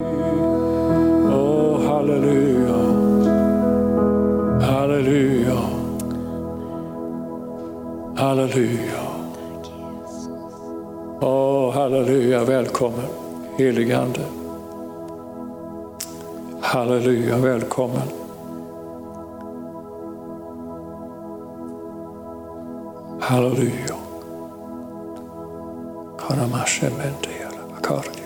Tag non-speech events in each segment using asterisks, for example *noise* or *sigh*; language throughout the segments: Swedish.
Oh, halleluja. Halleluja. Halleluja. Åh, halleluja. Välkommen, helige Ande. Halleluja, välkommen. Halleluja. Karamashementealabakardios.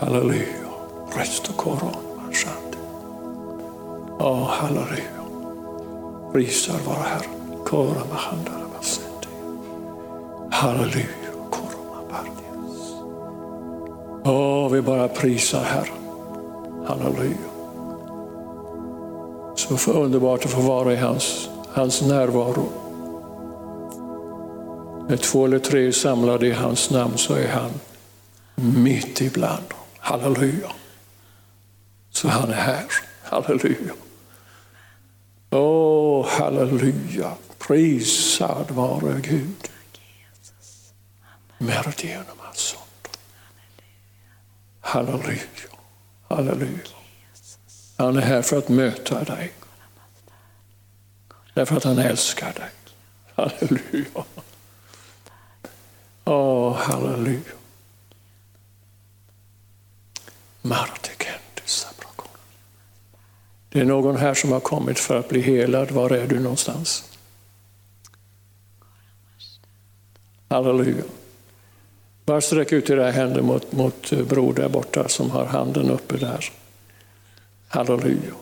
Halleluja. Resto koron manshante. Åh, halleluja. Prisar vara Herren. Kora mahandara basente. Halleluja. Koroma bardias. Åh, vi bara prisar Herren. Halleluja. Så för underbart att få vara i hans, hans närvaro. När två eller tre är samlade i hans namn så är han mitt ibland. Halleluja. Så han är här. Halleluja. Åh, halleluja. Prisad vare Gud. Merdienum sånt. Halleluja. Halleluja. Han är här för att möta dig. Därför att han älskar dig. Halleluja. Åh, halleluja. Det är någon här som har kommit för att bli helad. Var är du någonstans? Halleluja. Bara sträck ut era händer mot, mot bror där borta som har handen uppe där. Halleluja.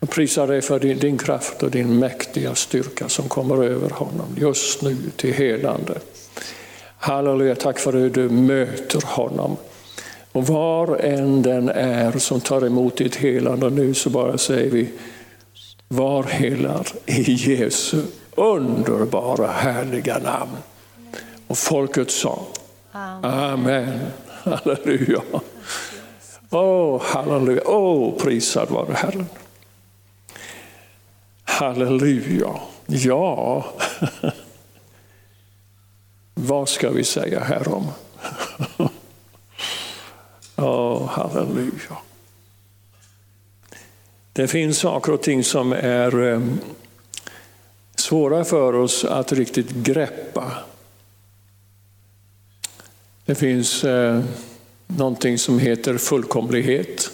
Jag prisar dig för din, din kraft och din mäktiga styrka som kommer över honom just nu till helande. Halleluja, tack för att du möter honom. Och var än den är som tar emot ditt helande nu så bara säger vi, var helad i Jesu underbara härliga namn. Och folket sa, Amen. Amen. Halleluja. Åh, oh, halleluja. Åh, oh, prisad vare Herren. Halleluja. Ja, *laughs* vad ska vi säga härom? Oh, halleluja. Det finns saker och ting som är eh, svåra för oss att riktigt greppa. Det finns eh, någonting som heter fullkomlighet.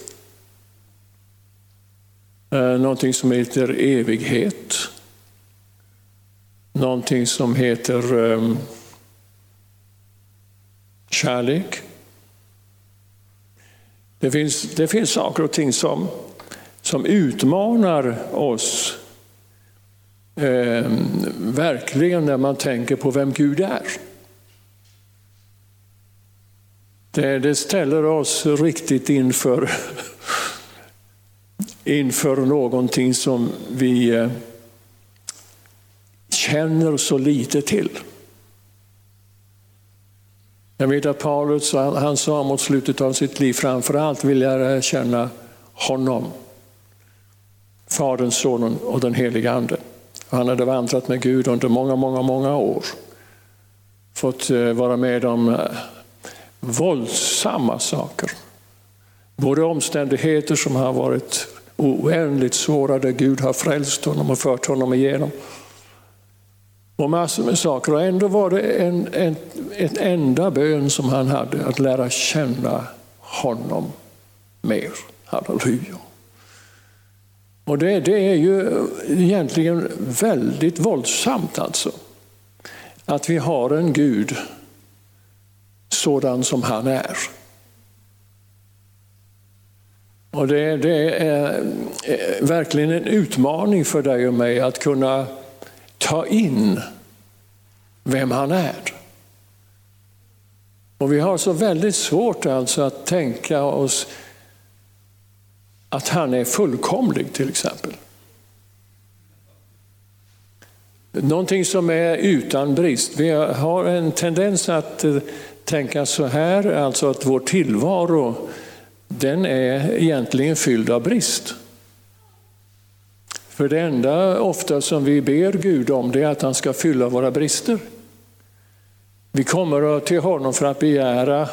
Eh, någonting som heter evighet. Någonting som heter eh, kärlek. Det finns, det finns saker och ting som, som utmanar oss eh, verkligen när man tänker på vem Gud är. Det, det ställer oss riktigt inför, *laughs* inför någonting som vi eh, känner så lite till. Jag vet att Paulus han sa mot slutet av sitt liv, framför allt vill jag känna honom, Fadern, Sonen och den helige Ande. Han hade vandrat med Gud under många, många, många år. Fått eh, vara med om eh, våldsamma saker. Både omständigheter som har varit oändligt svåra där Gud har frälst honom och fört honom igenom och massor med saker. Och ändå var det en, en, en enda bön som han hade, att lära känna honom mer. Halleluja. Och det, det är ju egentligen väldigt våldsamt alltså. Att vi har en Gud sådan som han är. Och det, det är eh, verkligen en utmaning för dig och mig att kunna ta in vem han är. Och vi har så väldigt svårt alltså att tänka oss att han är fullkomlig till exempel. Någonting som är utan brist. Vi har en tendens att eh, tänka så här, alltså att vår tillvaro den är egentligen fylld av brist. För det enda ofta som vi ber Gud om det är att han ska fylla våra brister. Vi kommer till honom för att begära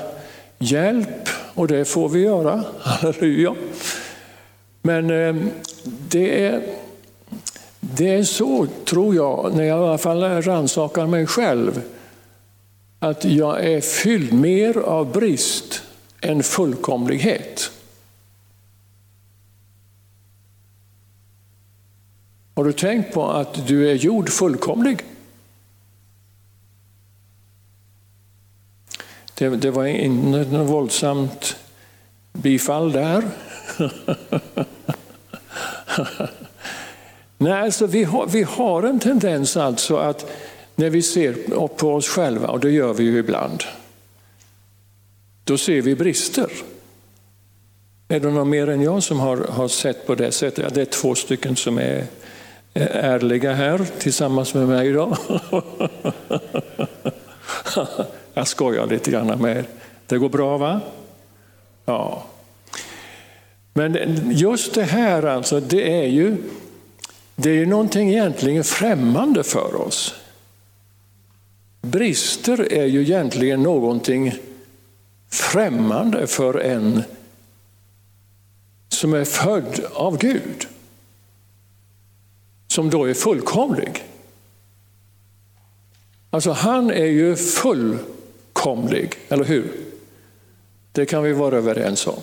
hjälp och det får vi göra. *laughs* Halleluja. Men eh, det är, det är så, tror jag, när jag i alla fall rannsakar mig själv, att jag är fylld mer av brist än fullkomlighet. Har du tänkt på att du är gjord fullkomlig? Det, det var inte något våldsamt bifall där. *laughs* Nej, alltså vi, har, vi har en tendens alltså att när vi ser på oss själva, och det gör vi ju ibland, då ser vi brister. Är det någon mer än jag som har, har sett på det sättet? Ja, det är två stycken som är Eh, ärliga här tillsammans med mig idag. *laughs* Jag skojar lite grann med er. Det går bra va? Ja. Men just det här alltså, det är ju det är någonting egentligen främmande för oss. Brister är ju egentligen någonting främmande för en som är född av Gud. Som då är fullkomlig. Alltså han är ju fullkomlig, eller hur? Det kan vi vara överens om.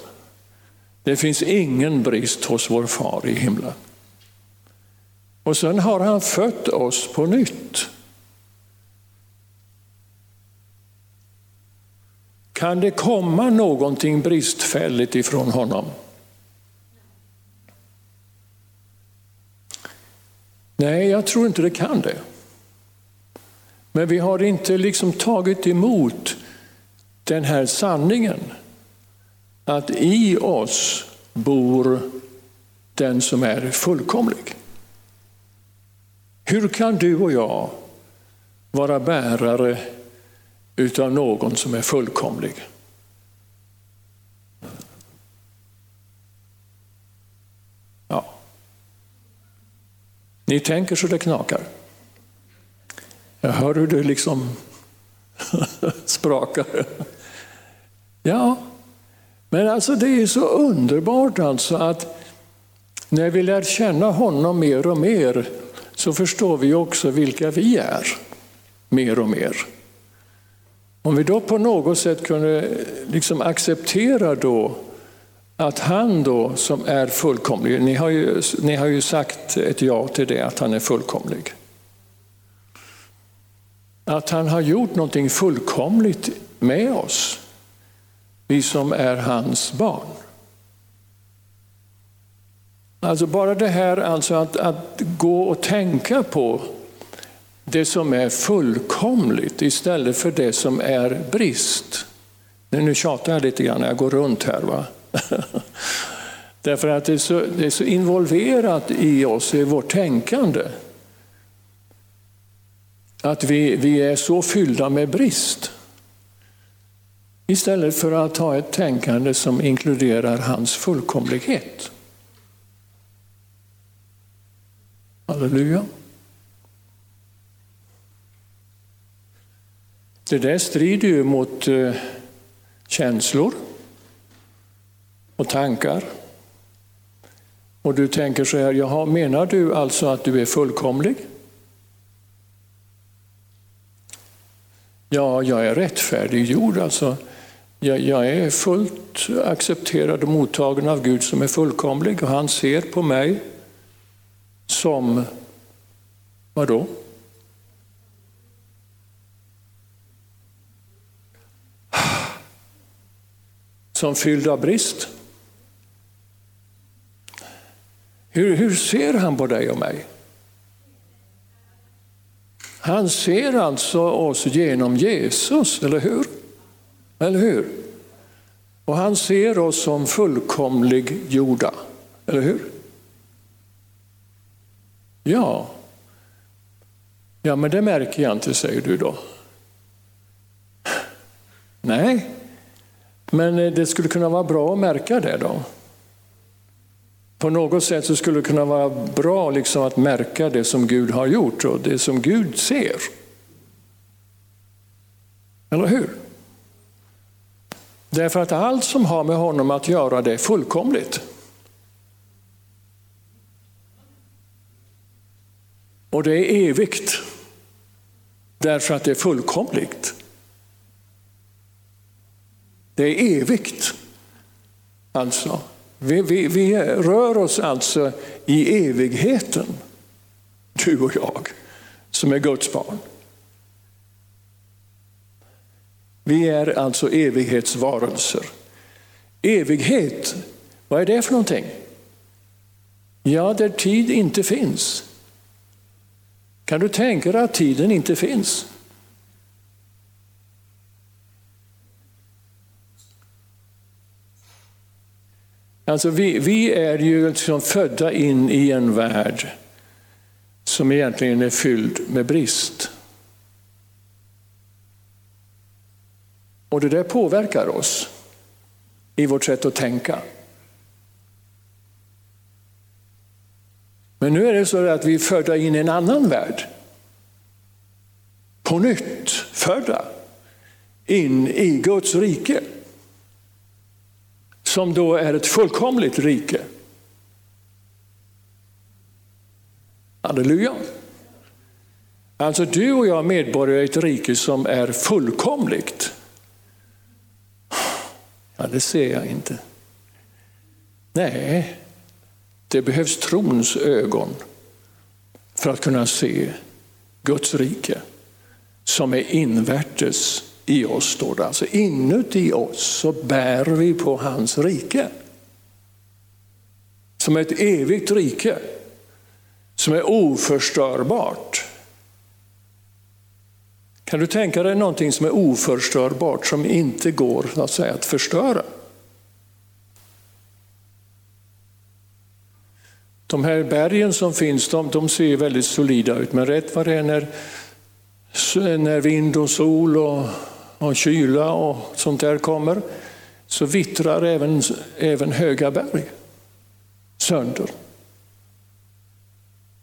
Det finns ingen brist hos vår far i himlen. Och sen har han fött oss på nytt. Kan det komma någonting bristfälligt ifrån honom? Nej, jag tror inte det kan det. Men vi har inte liksom tagit emot den här sanningen att i oss bor den som är fullkomlig. Hur kan du och jag vara bärare utav någon som är fullkomlig? Ni tänker så det knakar. Jag hör hur det liksom *laughs* sprakar. Ja, men alltså det är så underbart alltså att när vi lär känna honom mer och mer så förstår vi också vilka vi är mer och mer. Om vi då på något sätt kunde liksom acceptera då att han då som är fullkomlig, ni har, ju, ni har ju sagt ett ja till det, att han är fullkomlig. Att han har gjort någonting fullkomligt med oss, vi som är hans barn. Alltså bara det här alltså att, att gå och tänka på det som är fullkomligt istället för det som är brist. Nu tjatar jag lite grann, jag går runt här. Va? *laughs* Därför att det är, så, det är så involverat i oss, i vårt tänkande. Att vi, vi är så fyllda med brist. Istället för att ha ett tänkande som inkluderar hans fullkomlighet. Halleluja. Det där strider ju mot eh, känslor och tankar. Och du tänker så här, jaha, menar du alltså att du är fullkomlig? Ja, jag är rättfärdiggjord, alltså. Jag, jag är fullt accepterad och mottagen av Gud som är fullkomlig och han ser på mig som, vadå? Som fylld av brist. Hur, hur ser han på dig och mig? Han ser alltså oss genom Jesus, eller hur? Eller hur? Och han ser oss som fullkomlig jorda, eller hur? Ja. Ja, men det märker jag inte, säger du då. Nej, men eh, det skulle kunna vara bra att märka det då. På något sätt så skulle det kunna vara bra liksom att märka det som Gud har gjort och det som Gud ser. Eller hur? Därför att allt som har med honom att göra det är fullkomligt. Och det är evigt. Därför att det är fullkomligt. Det är evigt. Alltså, vi, vi, vi rör oss alltså i evigheten, du och jag, som är Guds barn. Vi är alltså evighetsvarelser. Evighet, vad är det för någonting? Ja, där tid inte finns. Kan du tänka dig att tiden inte finns? Alltså vi, vi är ju liksom födda in i en värld som egentligen är fylld med brist. Och det där påverkar oss i vårt sätt att tänka. Men nu är det så att vi är födda in i en annan värld. På nytt födda in i Guds rike. Som då är ett fullkomligt rike. Halleluja. Alltså du och jag är medborgare i ett rike som är fullkomligt. Ja, det ser jag inte. Nej, det behövs trons ögon för att kunna se Guds rike som är invärtes i oss, står det. Alltså inuti oss så bär vi på hans rike. Som ett evigt rike, som är oförstörbart. Kan du tänka dig någonting som är oförstörbart, som inte går att, säga, att förstöra? De här bergen som finns, de, de ser väldigt solida ut, men rätt vad det är när, när vind och sol och, och kyla och sånt där kommer, så vittrar även, även höga berg sönder.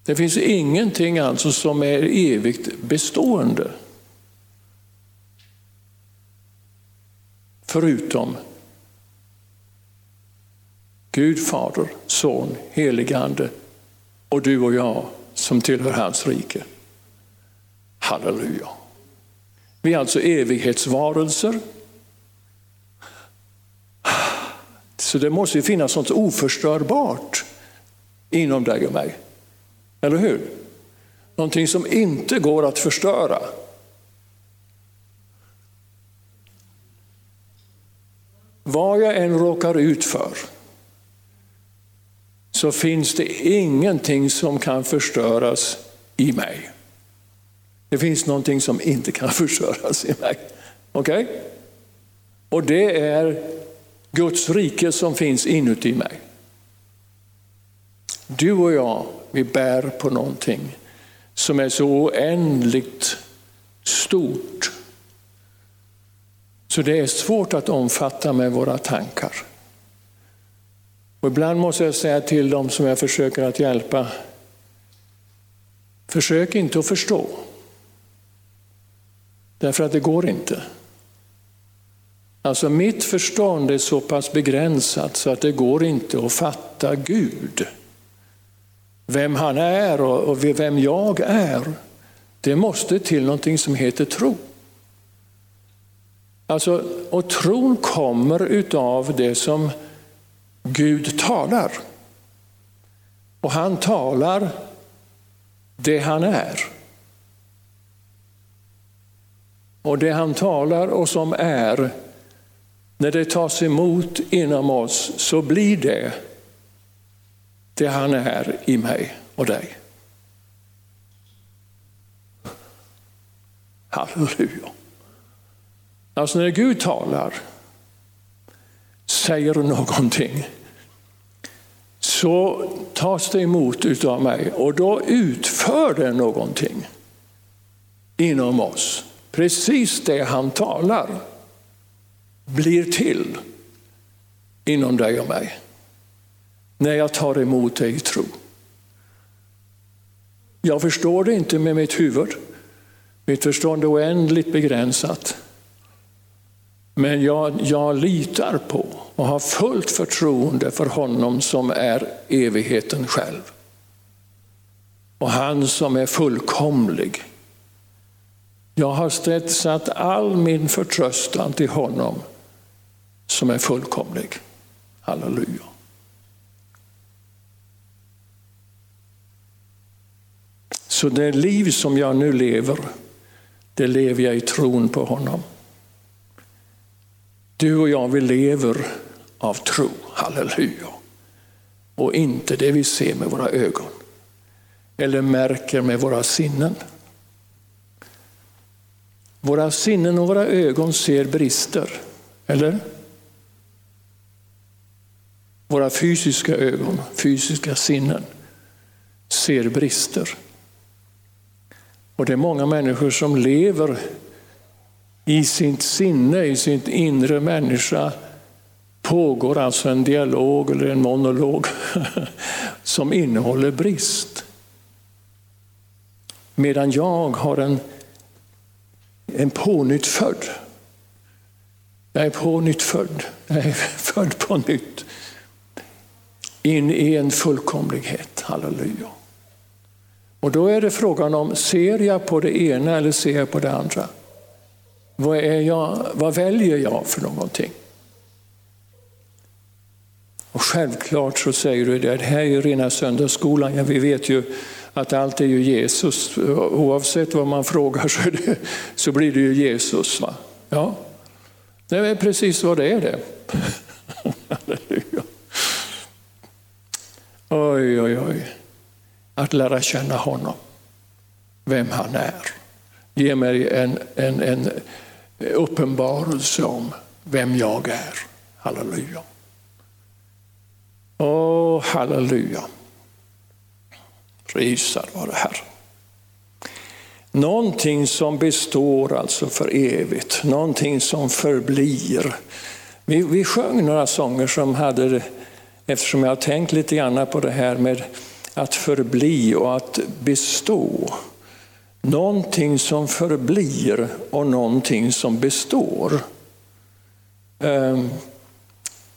Det finns ingenting alltså som är evigt bestående. Förutom Gud Fader, Son, helig Ande och du och jag som tillhör hans rike. Halleluja. Vi är alltså evighetsvarelser. Så det måste ju finnas något oförstörbart inom dig och mig. Eller hur? Någonting som inte går att förstöra. Vad jag än råkar ut för så finns det ingenting som kan förstöras i mig. Det finns någonting som inte kan *laughs* förstöras i mig. Okej? Okay? Och det är Guds rike som finns inuti mig. Du och jag, vi bär på någonting som är så oändligt stort så det är svårt att omfatta med våra tankar. Och ibland måste jag säga till dem som jag försöker att hjälpa, försök inte att förstå. Därför att det går inte. Alltså mitt förstånd är så pass begränsat så att det går inte att fatta Gud. Vem han är och vem jag är. Det måste till någonting som heter tro. Alltså, och tron kommer utav det som Gud talar. Och han talar det han är. Och det han talar och som är, när det tas emot inom oss så blir det det han är i mig och dig. Halleluja. Alltså när Gud talar säger någonting så tas det emot av mig och då utför det någonting inom oss. Precis det han talar blir till inom dig och mig. När jag tar emot dig i tro. Jag förstår det inte med mitt huvud. Mitt förstånd är oändligt begränsat. Men jag, jag litar på och har fullt förtroende för honom som är evigheten själv. Och han som är fullkomlig. Jag har satt all min förtröstan till honom som är fullkomlig. Halleluja. Så det liv som jag nu lever, det lever jag i tron på honom. Du och jag, vi lever av tro, halleluja. Och inte det vi ser med våra ögon eller märker med våra sinnen. Våra sinnen och våra ögon ser brister, eller? Våra fysiska ögon, fysiska sinnen ser brister. Och det är många människor som lever i sitt sinne, i sitt inre människa pågår alltså en dialog eller en monolog *laughs* som innehåller brist. Medan jag har en, en pånyttfödd. Jag är pånyttfödd. Jag är född på nytt. In i en fullkomlighet. Halleluja. Och då är det frågan om, ser jag på det ena eller ser jag på det andra? Vad, är jag, vad väljer jag för någonting? Och självklart så säger du det, det här är ju rena söndagsskolan. Ja, vi vet ju att allt är ju Jesus. Oavsett vad man frågar så, det, så blir det ju Jesus. Va? Ja, det är precis vad det är det. oj, oj, oj. Att lära känna honom, vem han är. Ge mig en, en, en uppenbarelse om vem jag är. Halleluja. Åh, halleluja. Prisad vare Herren. Någonting som består alltså för evigt, någonting som förblir. Vi, vi sjöng några sånger som hade, eftersom jag har tänkt lite grann på det här med att förbli och att bestå. Någonting som förblir och någonting som består. Ehm,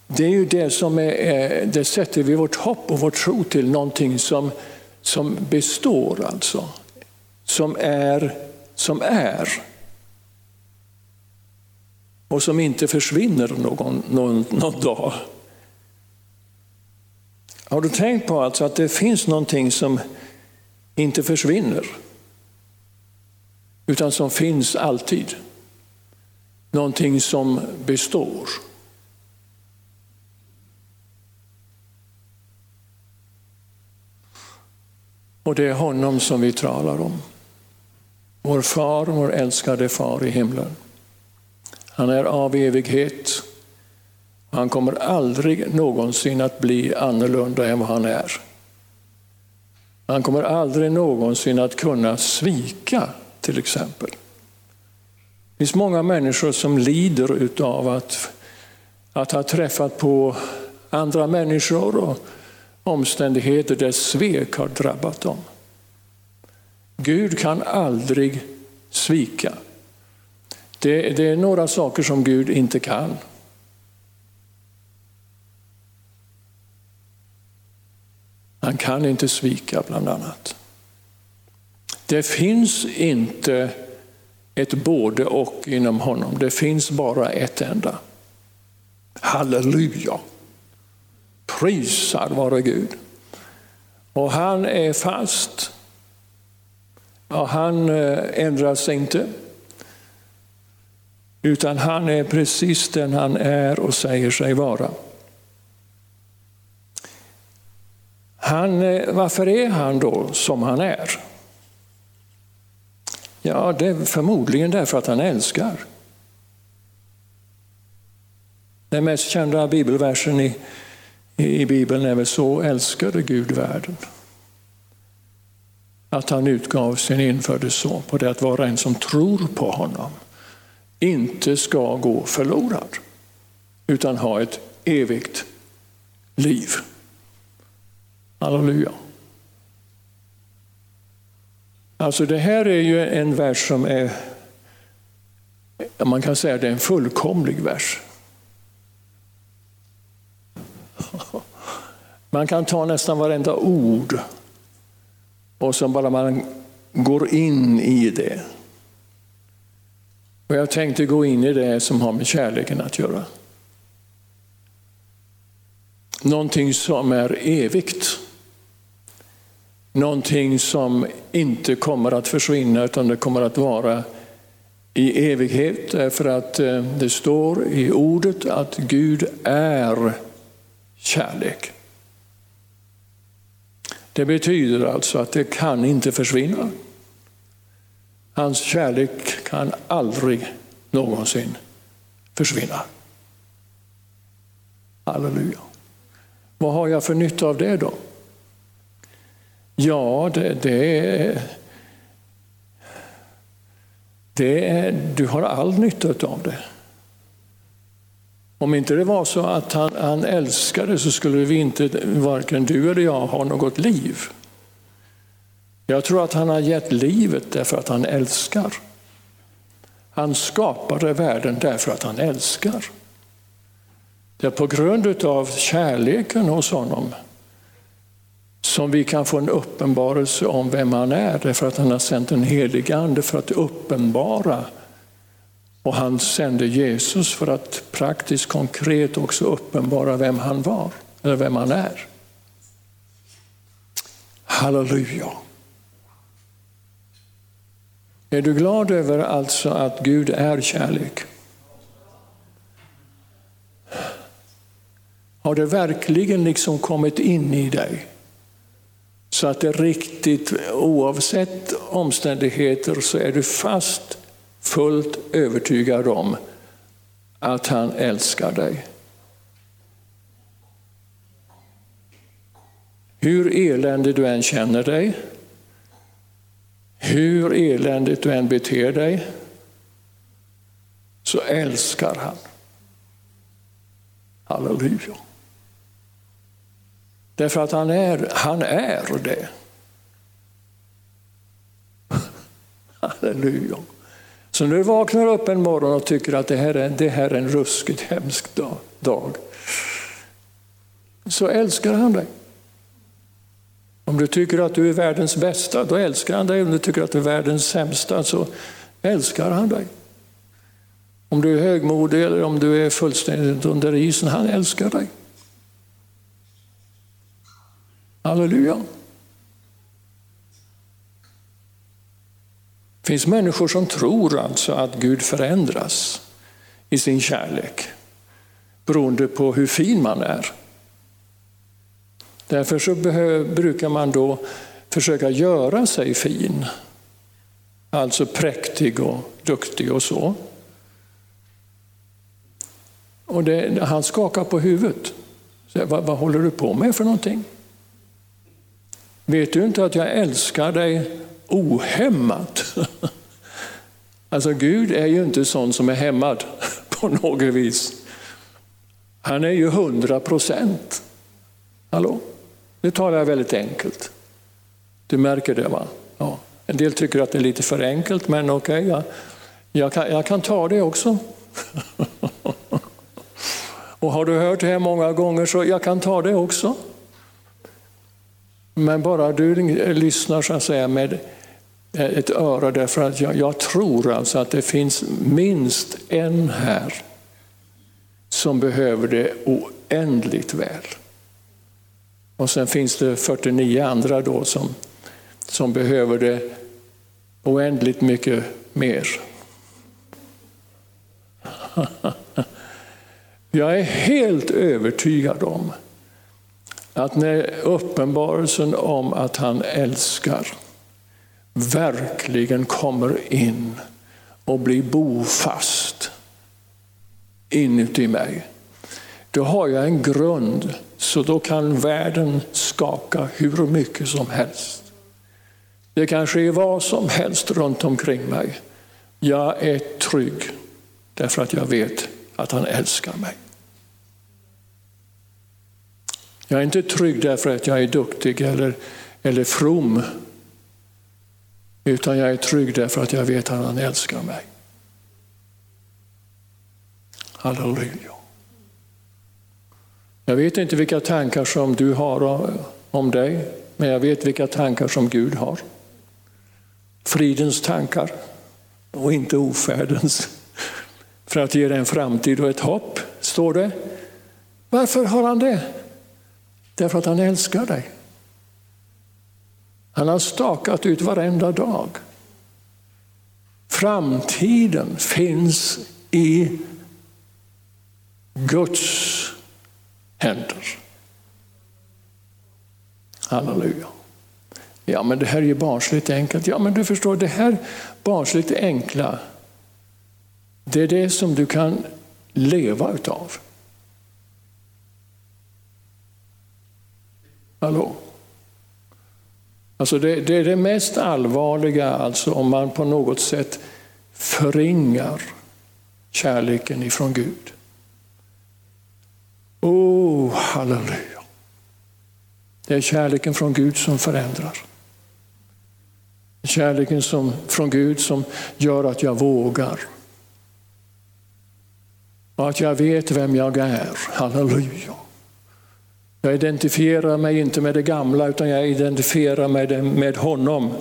det är ju det som är, eh, det sätter vi vårt hopp och vår tro till, någonting som, som består alltså. Som är, som är. Och som inte försvinner någon, någon, någon dag. Har du tänkt på alltså att det finns någonting som inte försvinner? utan som finns alltid. Någonting som består. Och det är honom som vi talar om. Vår far, vår älskade far i himlen. Han är av evighet. Han kommer aldrig någonsin att bli annorlunda än vad han är. Han kommer aldrig någonsin att kunna svika till exempel. Det finns många människor som lider av att, att ha träffat på andra människor och omständigheter där svek har drabbat dem. Gud kan aldrig svika. Det, det är några saker som Gud inte kan. Han kan inte svika bland annat. Det finns inte ett både och inom honom. Det finns bara ett enda. Halleluja! Prisad vare Gud. Och han är fast. Och han ändras ändrar sig inte. Utan han är precis den han är och säger sig vara. Han, eh, varför är han då som han är? Ja, det är förmodligen därför att han älskar. Den mest kända bibelversen i, i Bibeln är väl så älskade Gud världen. Att han utgav sin infödde son på det att vara en som tror på honom inte ska gå förlorad utan ha ett evigt liv. Halleluja. Alltså det här är ju en vers som är man kan säga att det är en fullkomlig vers. Man kan ta nästan varenda ord och så bara man går in i det. Och jag tänkte gå in i det som har med kärleken att göra. Någonting som är evigt. Någonting som inte kommer att försvinna utan det kommer att vara i evighet därför att eh, det står i ordet att Gud är kärlek. Det betyder alltså att det kan inte försvinna. Hans kärlek kan aldrig någonsin försvinna. Halleluja. Vad har jag för nytta av det då? Ja, det, det det är, du har all nytta av det. Om inte det var så att han, han älskade så skulle vi inte, varken du eller jag, ha något liv. Jag tror att han har gett livet därför att han älskar. Han skapade världen därför att han älskar. Det är på grund av kärleken hos honom som vi kan få en uppenbarelse om vem han är, därför att han har sänt en helig ande för att uppenbara. Och han sände Jesus för att praktiskt konkret också uppenbara vem han var, eller vem han är. Halleluja. Är du glad över alltså att Gud är kärlek? Har det verkligen liksom kommit in i dig? Så att det riktigt, oavsett omständigheter, så är du fast fullt övertygad om att han älskar dig. Hur eländig du än känner dig, hur eländigt du än beter dig, så älskar han. Halleluja. Därför att han är, han är det. *laughs* Halleluja. Så när du vaknar upp en morgon och tycker att det här är, det här är en ruskigt *laughs* hemsk dag, så älskar han dig. Om du tycker att du är världens bästa, då älskar han dig. Om du tycker att du är världens sämsta, så älskar han dig. Om du är högmodig eller om du är fullständigt under isen, han älskar dig. Halleluja. Det finns människor som tror alltså att Gud förändras i sin kärlek beroende på hur fin man är. Därför så brukar man då försöka göra sig fin. Alltså präktig och duktig och så. Och det, han skakar på huvudet. Så, vad, vad håller du på med för någonting? Vet du inte att jag älskar dig ohämmat? Alltså Gud är ju inte sån som är hämmad *laughs* på något vis. Han är ju hundra procent. Hallå? Nu talar jag väldigt enkelt. Du märker det va? Ja. En del tycker att det är lite för enkelt, men okej, okay, jag, jag, kan, jag kan ta det också. *laughs* Och har du hört det här många gånger så jag kan ta det också. Men bara du lyssnar så att säga med ett öra därför att jag, jag tror alltså att det finns minst en här som behöver det oändligt väl. Och sen finns det 49 andra då som, som behöver det oändligt mycket mer. *laughs* Jag är helt övertygad om att när uppenbarelsen om att han älskar verkligen kommer in och blir bofast inuti mig, då har jag en grund så då kan världen skaka hur mycket som helst. Det kan ske vad som helst runt omkring mig. Jag är trygg därför att jag vet att han älskar mig. Jag är inte trygg därför att jag är duktig eller, eller from. Utan jag är trygg därför att jag vet att han älskar mig. Halleluja. Jag vet inte vilka tankar som du har om dig, men jag vet vilka tankar som Gud har. Fridens tankar och inte ofärdens. För att ge dig en framtid och ett hopp, står det. Varför har han det? Därför att han älskar dig. Han har stakat ut varenda dag. Framtiden finns i Guds händer. Halleluja. Ja, men det här är ju barnsligt enkelt. Ja, men du förstår, det här barnsligt enkla, det är det som du kan leva utav. Hallå? Alltså det, det, är det mest allvarliga alltså om man på något sätt förringar kärleken ifrån Gud. Oh, halleluja. Det är kärleken från Gud som förändrar. Kärleken som, från Gud som gör att jag vågar. Och att jag vet vem jag är. Halleluja. Jag identifierar mig inte med det gamla utan jag identifierar mig med honom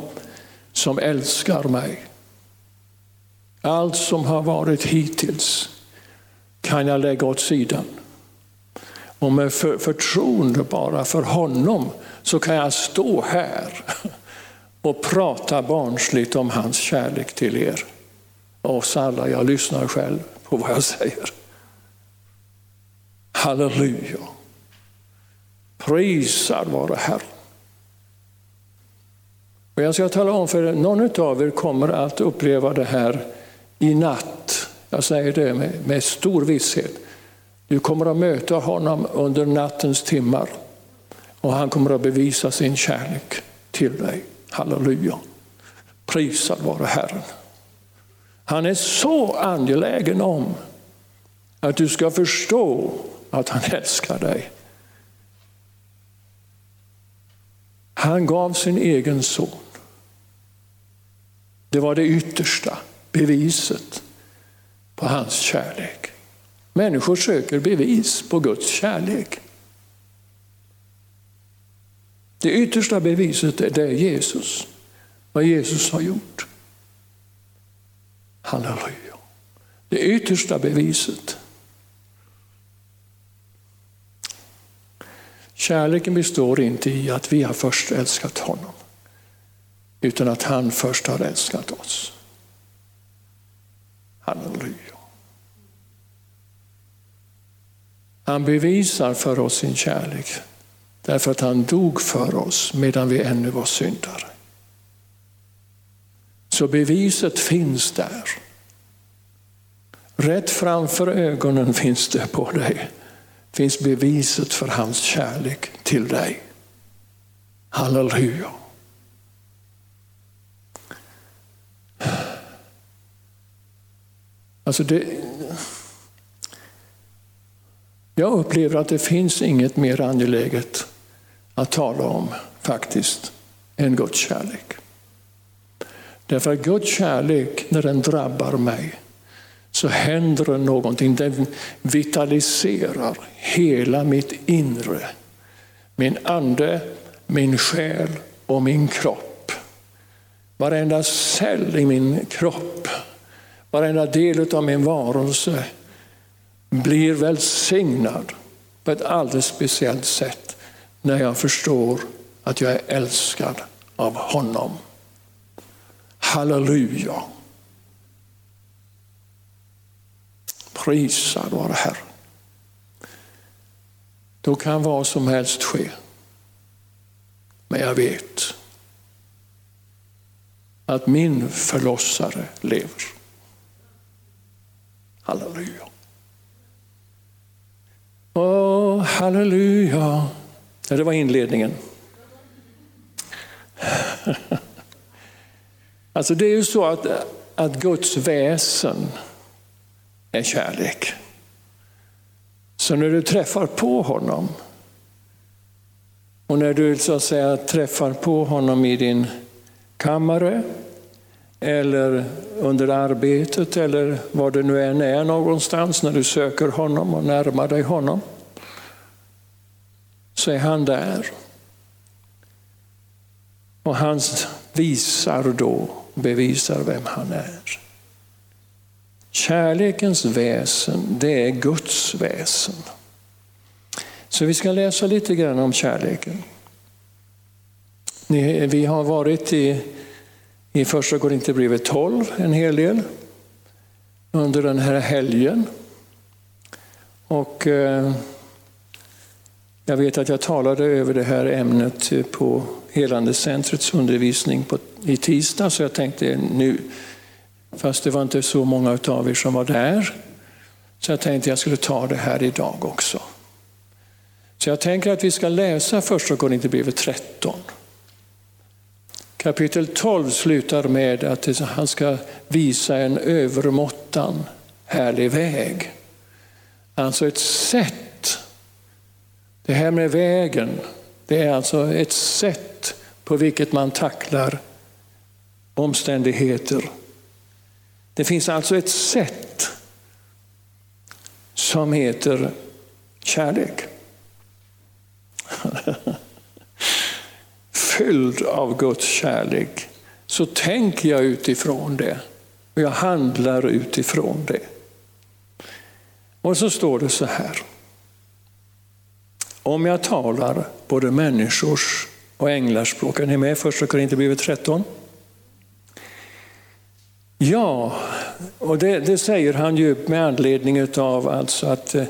som älskar mig. Allt som har varit hittills kan jag lägga åt sidan. Och med för, förtroende bara för honom så kan jag stå här och prata barnsligt om hans kärlek till er. Oss alla, jag lyssnar själv på vad jag säger. Halleluja. Prisad vare Herren. Och jag ska tala om för er, någon av er kommer att uppleva det här i natt. Jag säger det med, med stor visshet. Du kommer att möta honom under nattens timmar och han kommer att bevisa sin kärlek till dig. Halleluja. Prisad vare Herren. Han är så angelägen om att du ska förstå att han älskar dig. Han gav sin egen son. Det var det yttersta beviset på hans kärlek. Människor söker bevis på Guds kärlek. Det yttersta beviset är det Jesus, vad Jesus har gjort. Halleluja. Det yttersta beviset. Kärleken består inte i att vi har först älskat honom, utan att han först har älskat oss. Halleluja. Han bevisar för oss sin kärlek därför att han dog för oss medan vi ännu var syndare. Så beviset finns där. Rätt framför ögonen *laughs* finns det på dig finns beviset för hans kärlek till dig. Halleluja. Alltså det, jag upplever att det finns inget mer angeläget att tala om faktiskt än Guds kärlek. Därför att Guds kärlek, när den drabbar mig, så händer det någonting. Den vitaliserar hela mitt inre. Min ande, min själ och min kropp. Varenda cell i min kropp, varenda del av min varelse blir välsignad på ett alldeles speciellt sätt när jag förstår att jag är älskad av honom. Halleluja. Prisad vare Herren. Då kan vad som helst ske. Men jag vet att min förlossare lever. Halleluja. Åh, halleluja. Det var inledningen. *laughs* Alltså det är ju så att, att Guds väsen är kärlek. Så när du träffar på honom och när du så att säga träffar på honom i din kammare eller under arbetet eller var det nu än är någonstans när du söker honom och närmar dig honom. Så är han där. Och han visar då, bevisar vem han är. Kärlekens väsen, det är Guds väsen. Så vi ska läsa lite grann om kärleken. Vi har varit i, i första Korinthierbrevet 12 en hel del under den här helgen. Och eh, jag vet att jag talade över det här ämnet på Helandecentrets undervisning på, i tisdag, så jag tänkte nu, fast det var inte så många av er som var där, så jag tänkte jag skulle ta det här idag också. Så jag tänker att vi ska läsa första Korinthierbrevet 13. Kapitel 12 slutar med att han ska visa en övermåttan härlig väg. Alltså ett sätt. Det här med vägen, det är alltså ett sätt på vilket man tacklar omständigheter. Det finns alltså ett sätt som heter kärlek. *laughs* Fylld av Guds kärlek så tänker jag utifrån det och jag handlar utifrån det. Och så står det så här. Om jag talar både människors och änglars språk. Är ni med? Första Korinthierbrevet 13. Ja, och det, det, säger han ju med anledning av alltså att eh,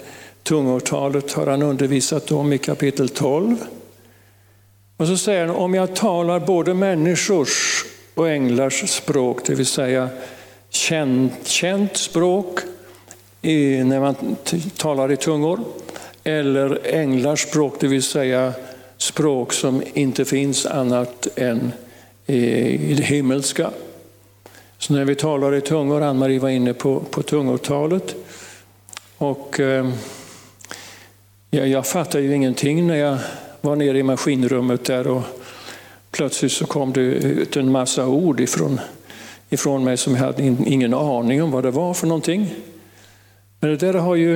Tungotalet har han undervisat om i kapitel 12. Och så säger han, om jag talar både människors och änglars språk, det vill säga känt, känt språk i, när man talar i tungor, eller änglars språk, det vill säga språk som inte finns annat än i det himmelska. Så när vi talar i tungor, Ann-Marie var inne på, på tungotalet, och eh, Ja, jag fattade ju ingenting när jag var nere i maskinrummet där och plötsligt så kom det ut en massa ord ifrån, ifrån mig som jag hade ingen aning om vad det var för någonting. Men det där har ju...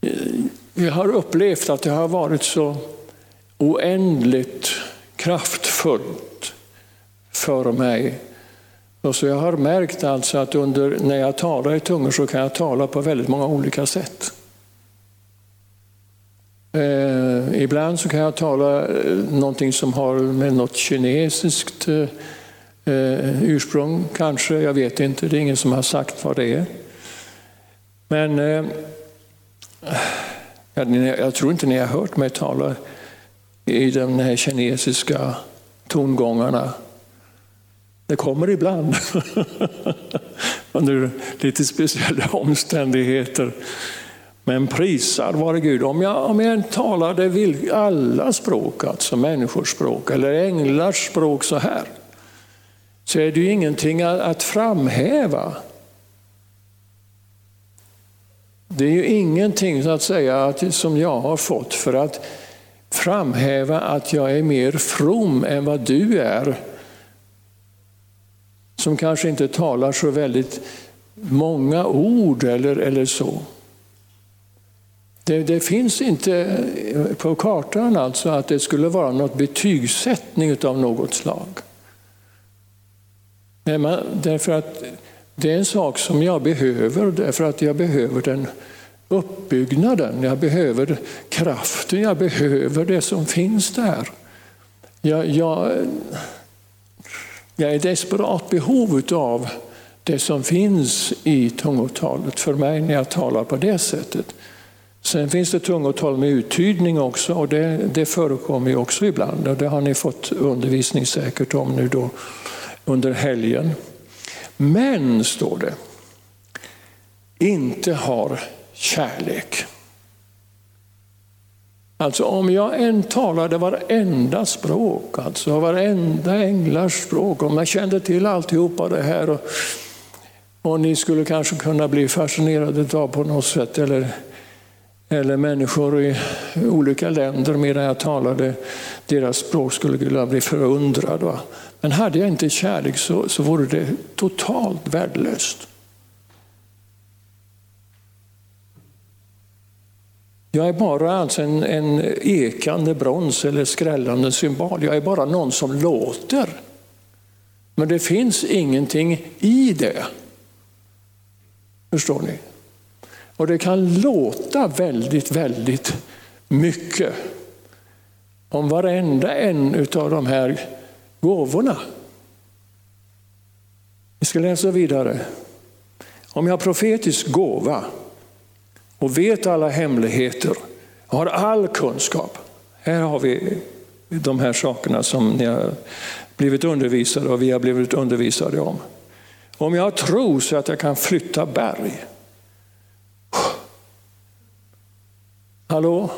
Eh, jag har upplevt att det har varit så oändligt kraftfullt för mig. Och så jag har märkt alltså att under, när jag talar i tungor så kan jag tala på väldigt många olika sätt. Eh, ibland så kan jag tala eh, någonting som har med något kinesiskt eh, eh ursprung kanske. Jag vet inte, det är ingen som har sagt vad det är. Men eh, jag, jag, tror inte ni har hört mig tala i de här kinesiska tongångarna. Det kommer ibland *laughs* under lite speciella omständigheter. Men prisad vare Gud. Om jag, om jag talade alla språk, alltså människors språk eller änglars språk så här, så är det ju ingenting att framhäva. Det är ju ingenting så att säga att, som jag har fått för att framhäva att jag är mer from än vad du är. Som kanske inte talar så väldigt många ord eller, eller så. Det, det, finns inte eh, på kartan alltså att det skulle vara något betygssättning av något slag. Man, därför att det är en sak som jag behöver, därför att jag behöver den uppbyggnaden, jag behöver kraften, jag behöver det som finns där. Jag, jag, jag är i desperat behov av det som finns i tungotalet för mig när jag talar på det sättet. Sen finns det tungotal med uttydning också och det, det förekommer ju också ibland. Och det har ni fått undervisning säkert om nu då under helgen. Men, står det, inte har kärlek. Alltså om jag än talade varenda språk, alltså varenda änglars språk, om jag kände till alltihopa det här och, och ni skulle kanske kunna bli fascinerade av på något sätt eller eller människor i olika länder medan jag talade deras språk skulle kunna bli förundrad. Men hade jag inte kärlek så, så vore det totalt värdelöst. Jag är bara alltså en, en ekande brons eller skrällande symbol. Jag är bara någon som låter. Men det finns ingenting i det. Förstår ni? Och det kan låta väldigt, väldigt mycket om varenda en av de här gåvorna. Vi ska läsa vidare. Om jag har profetisk gåva och vet alla hemligheter, har all kunskap. Här har vi de här sakerna som ni har blivit undervisade och vi har blivit undervisade om. Om jag tror så att jag kan flytta berg. Hallå?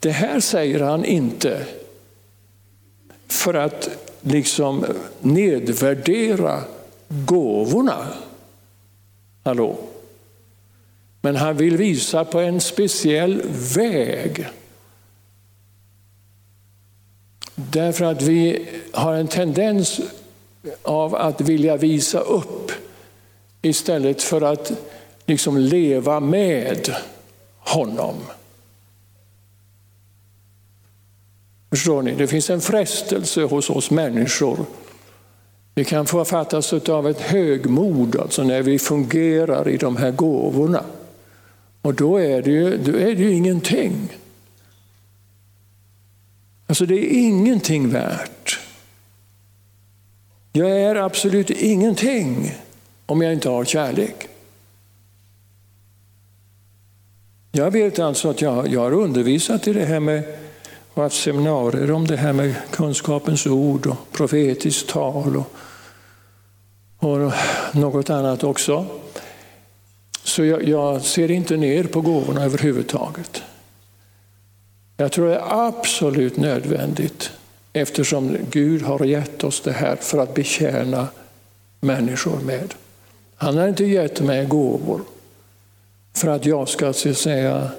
Det här säger han inte för att liksom nedvärdera gåvorna. Hallå? Men han vill visa på en speciell väg. Därför att vi har en tendens av att vilja visa upp istället för att liksom leva med honom. Förstår ni? Det finns en frestelse hos oss människor. Vi kan författas av ett högmod alltså när vi fungerar i de här gåvorna. Och då är det ju, då är det ju ingenting. Alltså det är ingenting värt. Jag är absolut ingenting om jag inte har kärlek. Jag vet alltså att jag, jag har undervisat i det här med och haft seminarier om det här med kunskapens ord och profetiskt tal och, och något annat också. Så jag, jag, ser inte ner på gåvorna överhuvudtaget. Jag tror det är absolut nödvändigt eftersom Gud har gett oss det här för att betjäna människor med. Han har inte gett mig gåvor för att jag ska så att säga,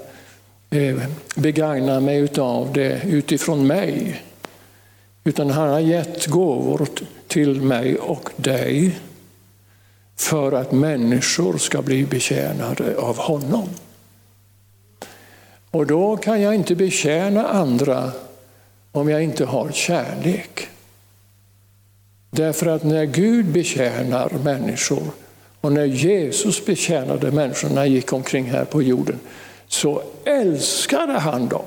eh, begagna mig av det utifrån mig. Utan han har gett gåvor till mig och dig för att människor ska bli betjänade av honom. Och då kan jag inte betjäna andra om jag inte har kärlek. Därför att när Gud betjänar människor och när Jesus betjänade människorna gick omkring här på jorden så älskade han dem.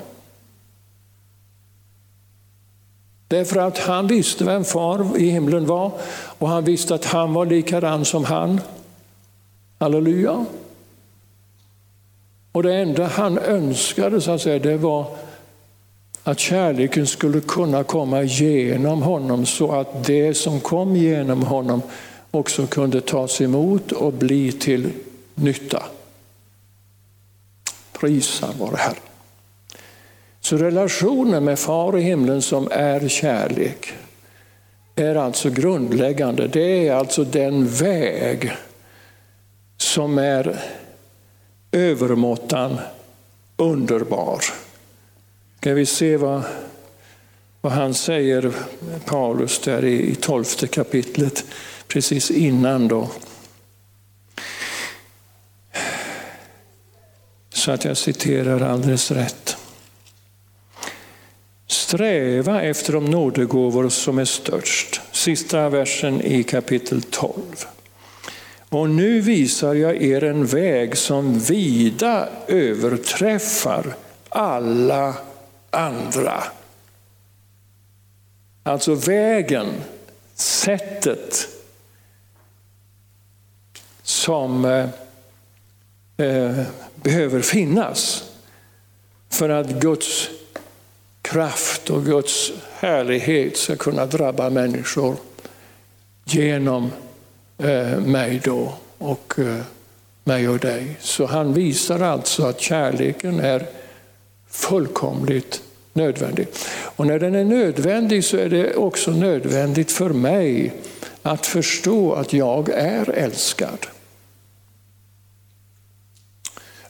Därför att han visste vem far i himlen var och han visste att han var likadan som han. Halleluja. Och det enda han önskade så att säga, det var att kärleken skulle kunna komma genom honom så att det som kom genom honom också kunde tas emot och bli till nytta. Prisa vare Herre. Så relationen med Far i himlen som är kärlek är alltså grundläggande. Det är alltså den väg som är övermåttan underbar. Ska vi se vad, vad han säger, Paulus, där i tolfte kapitlet, precis innan då. Så att jag citerar alldeles rätt. Sträva efter de nådegåvor som är störst. Sista versen i kapitel 12. Och nu visar jag er en väg som vida överträffar alla andra. Alltså vägen, sättet som eh, eh behöver finnas för att Guds kraft och Guds härlighet ska kunna drabba människor genom eh, mig då och eh, mig och dig. Så han visar alltså att kärleken är fullkomligt nödvändig. Och när den är nödvändig så är det också nödvändigt för mig att förstå att jag är älskad.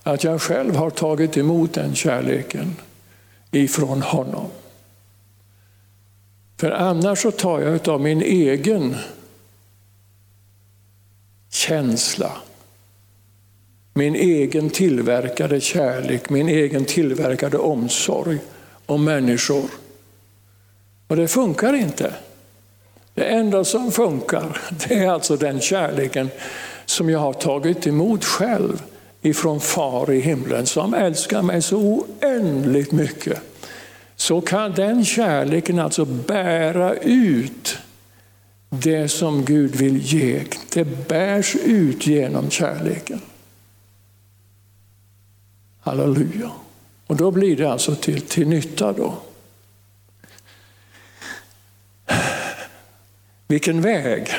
att jag själv har tagit emot den kärleken ifrån honom. För annars så tar jag av min egen känsla, min egen tillverkade kärlek, min egen tillverkade omsorg om människor. Och det funkar inte. Det enda som funkar *laughs* det är alltså den kärleken som jag har tagit emot själv ifrån far i himlen som älskar mig så oändligt mycket. Så kan den kärleken alltså bära ut det som Gud vill ge. Det bärs ut genom kärleken. Halleluja. Och då blir det alltså till, till nytta då. Vilken väg!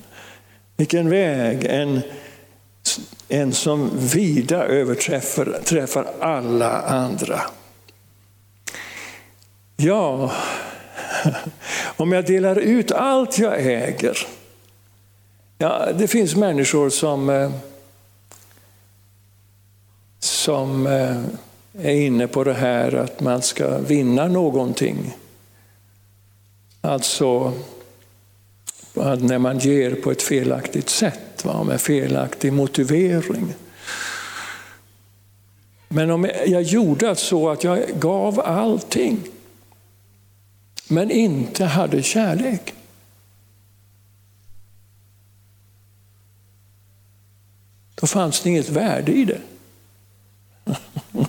*laughs* Vilken väg! En, en som vida överträffar träffar alla andra. Ja, *laughs* om jag delar ut allt jag äger. Ja, det finns människor som, eh, som eh, är inne på det här att man ska vinna någonting. Alltså när man ger på ett felaktigt sätt, va? med felaktig motivering. Men om jag gjorde så att jag gav allting, men inte hade kärlek. Då fanns det inget värde i det. *laughs*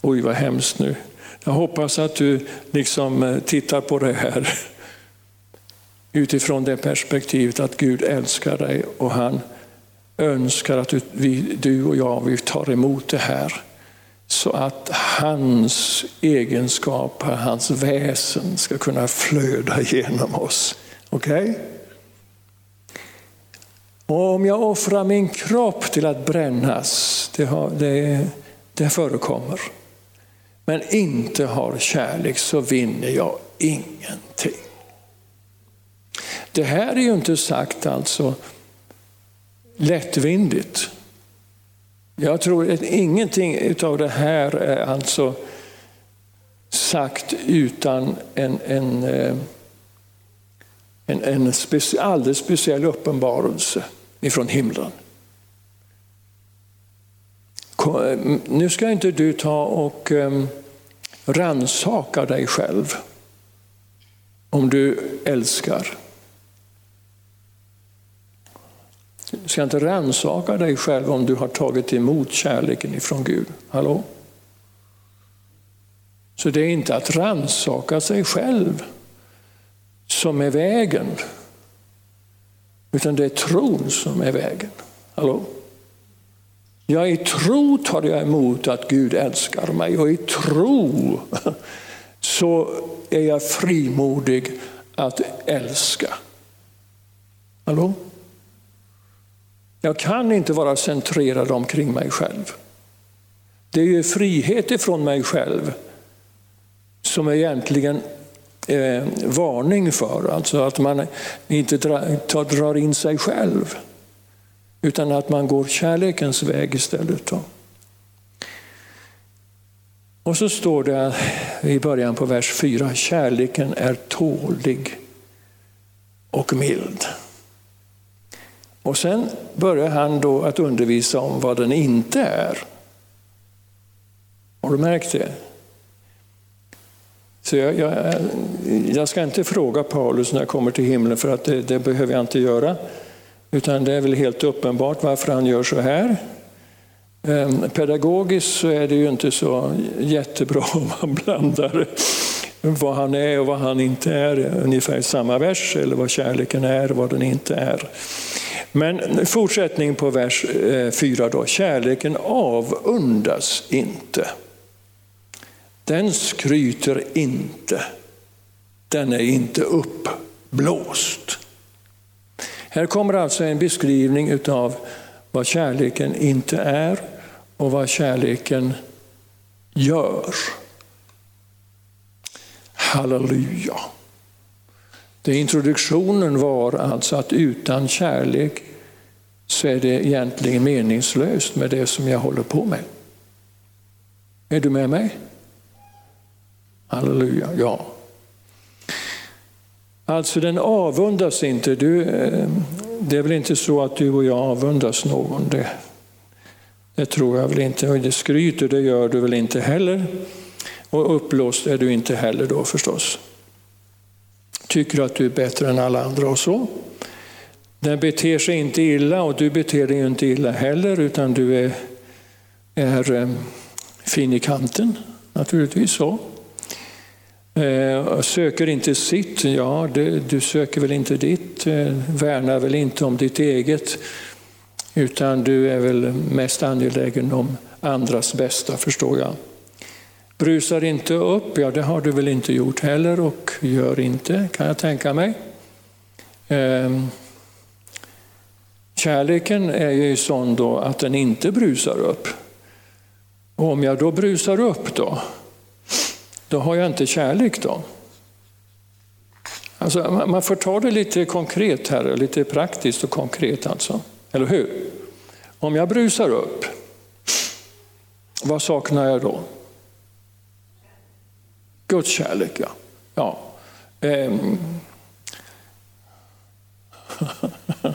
Oj, vad hemskt nu. Jag hoppas att du liksom eh, tittar på det här utifrån det perspektivet att Gud älskar dig och han önskar att du och jag vi tar emot det här. Så att hans egenskaper, hans väsen ska kunna flöda genom oss. Okej? Okay? Om jag offrar min kropp till att brännas, det, har, det, det förekommer, men inte har kärlek så vinner jag ingenting. Det här är ju inte sagt alltså lättvindigt. Jag tror att ingenting av det här är alltså sagt utan en, en, eh, en, en speci alldeles speciell uppenbarelse ifrån himlen. Eh, nu ska inte du ta och um, ransaka dig själv om du älskar. Du ska inte rannsaka dig själv om du har tagit emot kärleken ifrån Gud. Hallå? Så det är inte att rannsaka sig själv som är vägen. Utan det är tron som är vägen. Hallå? Ja, i tro tar jag emot att Gud älskar mig och i tro *laughs* så är jag frimodig att älska. Hallå? Jag kan inte vara centrerad omkring mig själv. Det är ju frihet ifrån mig själv som är egentligen eh, varning för. Alltså att man inte dra, drar in sig själv. Utan att man går kärlekens väg istället. Då. Och så står det i början på vers 4, kärleken är tålig och mild. Och sen börjar han då att undervisa om vad den inte är. Har du märkt det? Så jag, jag, jag, ska inte fråga Paulus när jag kommer till himlen för att det, det, behöver jag inte göra. Utan det är väl helt uppenbart varför han gör så här. Ehm, pedagogiskt så är det ju inte så jättebra *laughs* om man blandar vad han är och vad han inte är ungefär i samma vers, eller vad kärleken är och vad den inte är. Men fortsättning på vers eh, 4 då. Kärleken avundas inte. Den skryter inte. Den är inte uppblåst. Här kommer alltså en beskrivning av vad kärleken inte är och vad kärleken gör. Halleluja. Det introduktionen var alltså att utan kärlek så är det egentligen meningslöst med det som jag håller på med. Är du med mig? Halleluja, ja. Alltså den avundas inte. Du, eh, det är väl inte så att du och jag avundas någon. Det, det tror jag väl inte. Och det skryter, det gör du väl inte heller. Och uppblåst är du inte heller då förstås. Tycker att du är bättre än alla andra och så. Den beter sig inte illa och du beter dig inte illa heller utan du är, är eh, fin i kanten naturligtvis. så. Eh, söker inte sitt, ja du, du söker väl inte ditt, eh, värnar väl inte om ditt eget utan du är väl mest angelägen om andras bästa förstår jag. Brusar inte upp, ja det har du väl inte gjort heller och gör inte kan jag tänka mig. Ehm, kärleken är ju sån då att den inte brusar upp. Och om jag då brusar upp då, då har jag inte kärlek då. Alltså, man får ta det lite konkret här, lite praktiskt och konkret alltså. Eller hur? Om jag brusar upp, vad saknar jag då? Guds kärlek, ja. ja. Ehm. *laughs*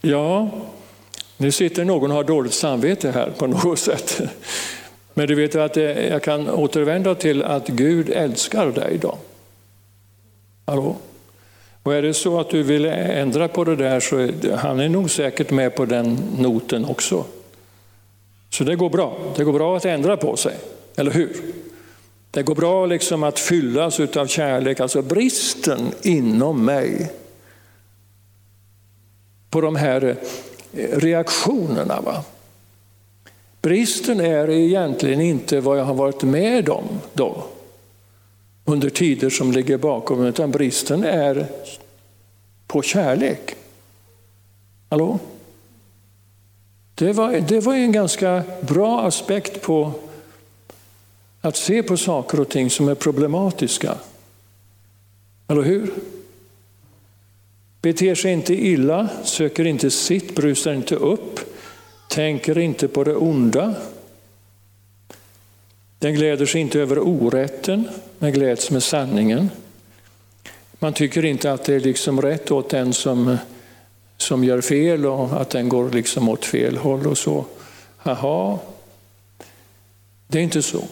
ja, nu sitter någon och har dåligt samvete här på något sätt. Men du vet att jag kan återvända till att Gud älskar dig då. Hallå? Och är det så att du vill ändra på det där så är han är nog säkert med på den noten också. Så det går bra. Det går bra att ändra på sig, eller hur? Det går bra liksom att fyllas av kärlek, alltså bristen inom mig på de här eh, reaktionerna. Va? Bristen är egentligen inte vad jag har varit med om då, under tider som ligger bakom, utan bristen är på kärlek. Hallå? Det var, det var en ganska bra aspekt på att se på saker och ting som är problematiska. Eller hur? Beter sig inte illa, söker inte sitt, brusar inte upp, tänker inte på det onda. Den gläder sig inte över orätten, men gläds med sanningen. Man tycker inte att det är liksom rätt åt den som, som gör fel och att den går liksom åt fel håll och så. Haha, det är inte så.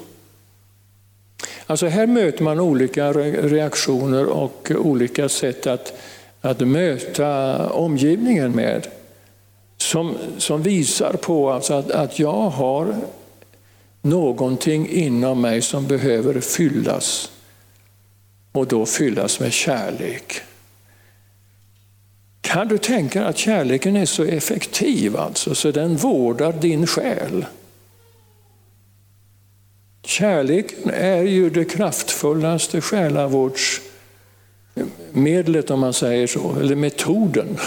Alltså här möter man olika reaktioner och olika sätt att, att möta omgivningen med. Som, som visar på alltså att, att jag har någonting inom mig som behöver fyllas och då fyllas med kärlek. Kan du tänka dig att kärleken är så effektiv alltså, så den vårdar din själ? Kärleken är ju det kraftfullaste själavårdsmedlet om man säger så, eller metoden. *laughs*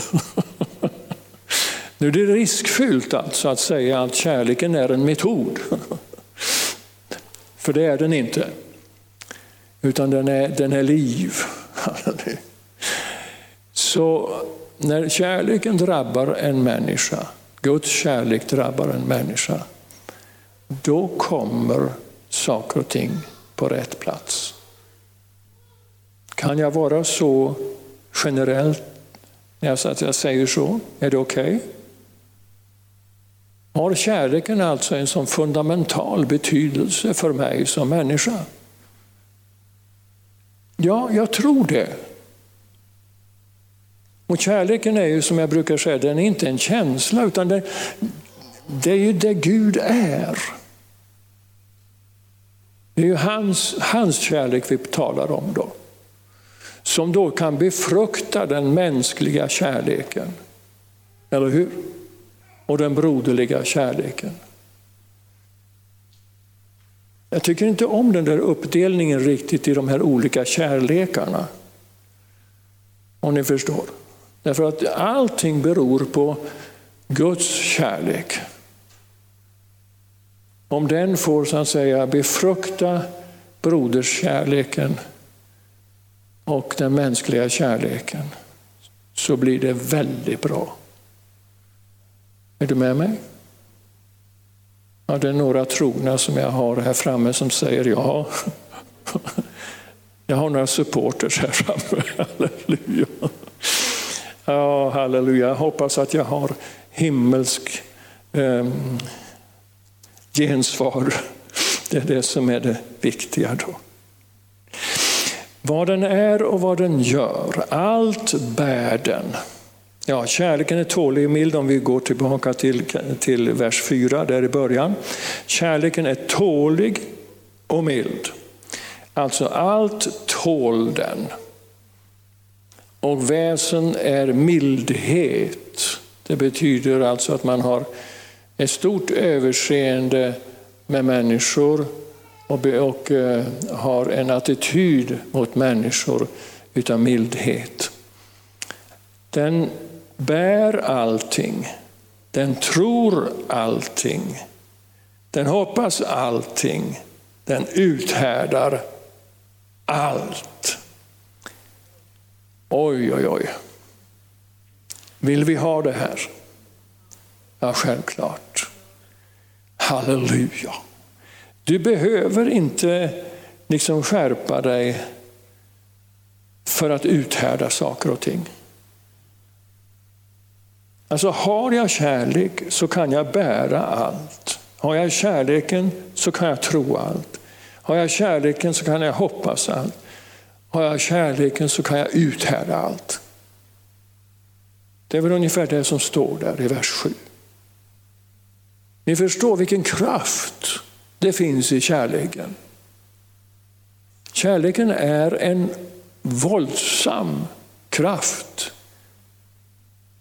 Nu är det riskfyllt alltså att säga att kärleken är en metod. *laughs* För det är den inte. Utan den är, den är liv. *laughs* Så när kärleken drabbar en människa, Guds kärlek drabbar en människa, då kommer saker och ting på rätt plats. Kan jag vara så generellt när jag säger så? Är det okej? Okay? Har kärleken alltså en sån fundamental betydelse för mig som människa? Ja, jag tror det. Och kärleken är ju som jag brukar säga, den är inte en känsla utan det, det är ju det Gud är. Det är ju hans, hans kärlek vi talar om då. Som då kan befrukta den mänskliga kärleken. Eller hur? Och den broderliga kärleken. Jag tycker inte om den där uppdelningen riktigt i de här olika kärlekarna. Om ni förstår. Därför att allting beror på Guds kärlek. Om den får så att säga befrukta broderskärleken och den mänskliga kärleken så blir det väldigt bra. Är du med mig? Ja, det är några trogna som jag har här framme som säger ja. *laughs* Jag har några supporters här framme. *laughs* Halleluja. Ja, halleluja. Jag hoppas att jag har himmelsk eh, gensvar. Det är det som är det viktiga då. Vad den är och vad den gör, allt bär den. Ja, kärleken är tålig och mild om vi går tillbaka till, till vers 4 där i början. Kärleken är tålig och mild. Alltså allt tål den. Och väsen är mildhet. Det betyder alltså att man har ett stort överseende med människor och, och uh, har en attityd mot människor utav mildhet. Den bär allting. Den tror allting. Den hoppas allting. Den uthärdar allt. Oj, oj, oj. Vill vi ha det här? Ja, självklart. Halleluja. Du behöver inte liksom skärpa dig för att uthärda saker och ting. Alltså har jag kärlek så kan jag bära allt. Har jag kärleken så kan jag tro allt. Har jag kärleken så kan jag hoppas allt. Har jag kärleken så kan jag uthärda allt. Det är väl ungefär det som står där i vers 7. Ni förstår vilken kraft det finns i kärleken. Kärleken är en våldsam kraft.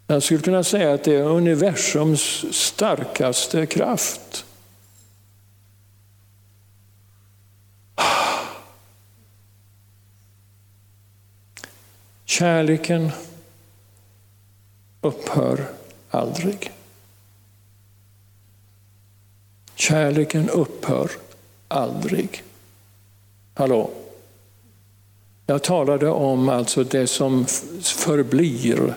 Jag skulle kunna säga att det är universums starkaste kraft. Kärleken upphör aldrig. Kärleken upphör aldrig. Hallå? Jag talade om alltså det som förblir,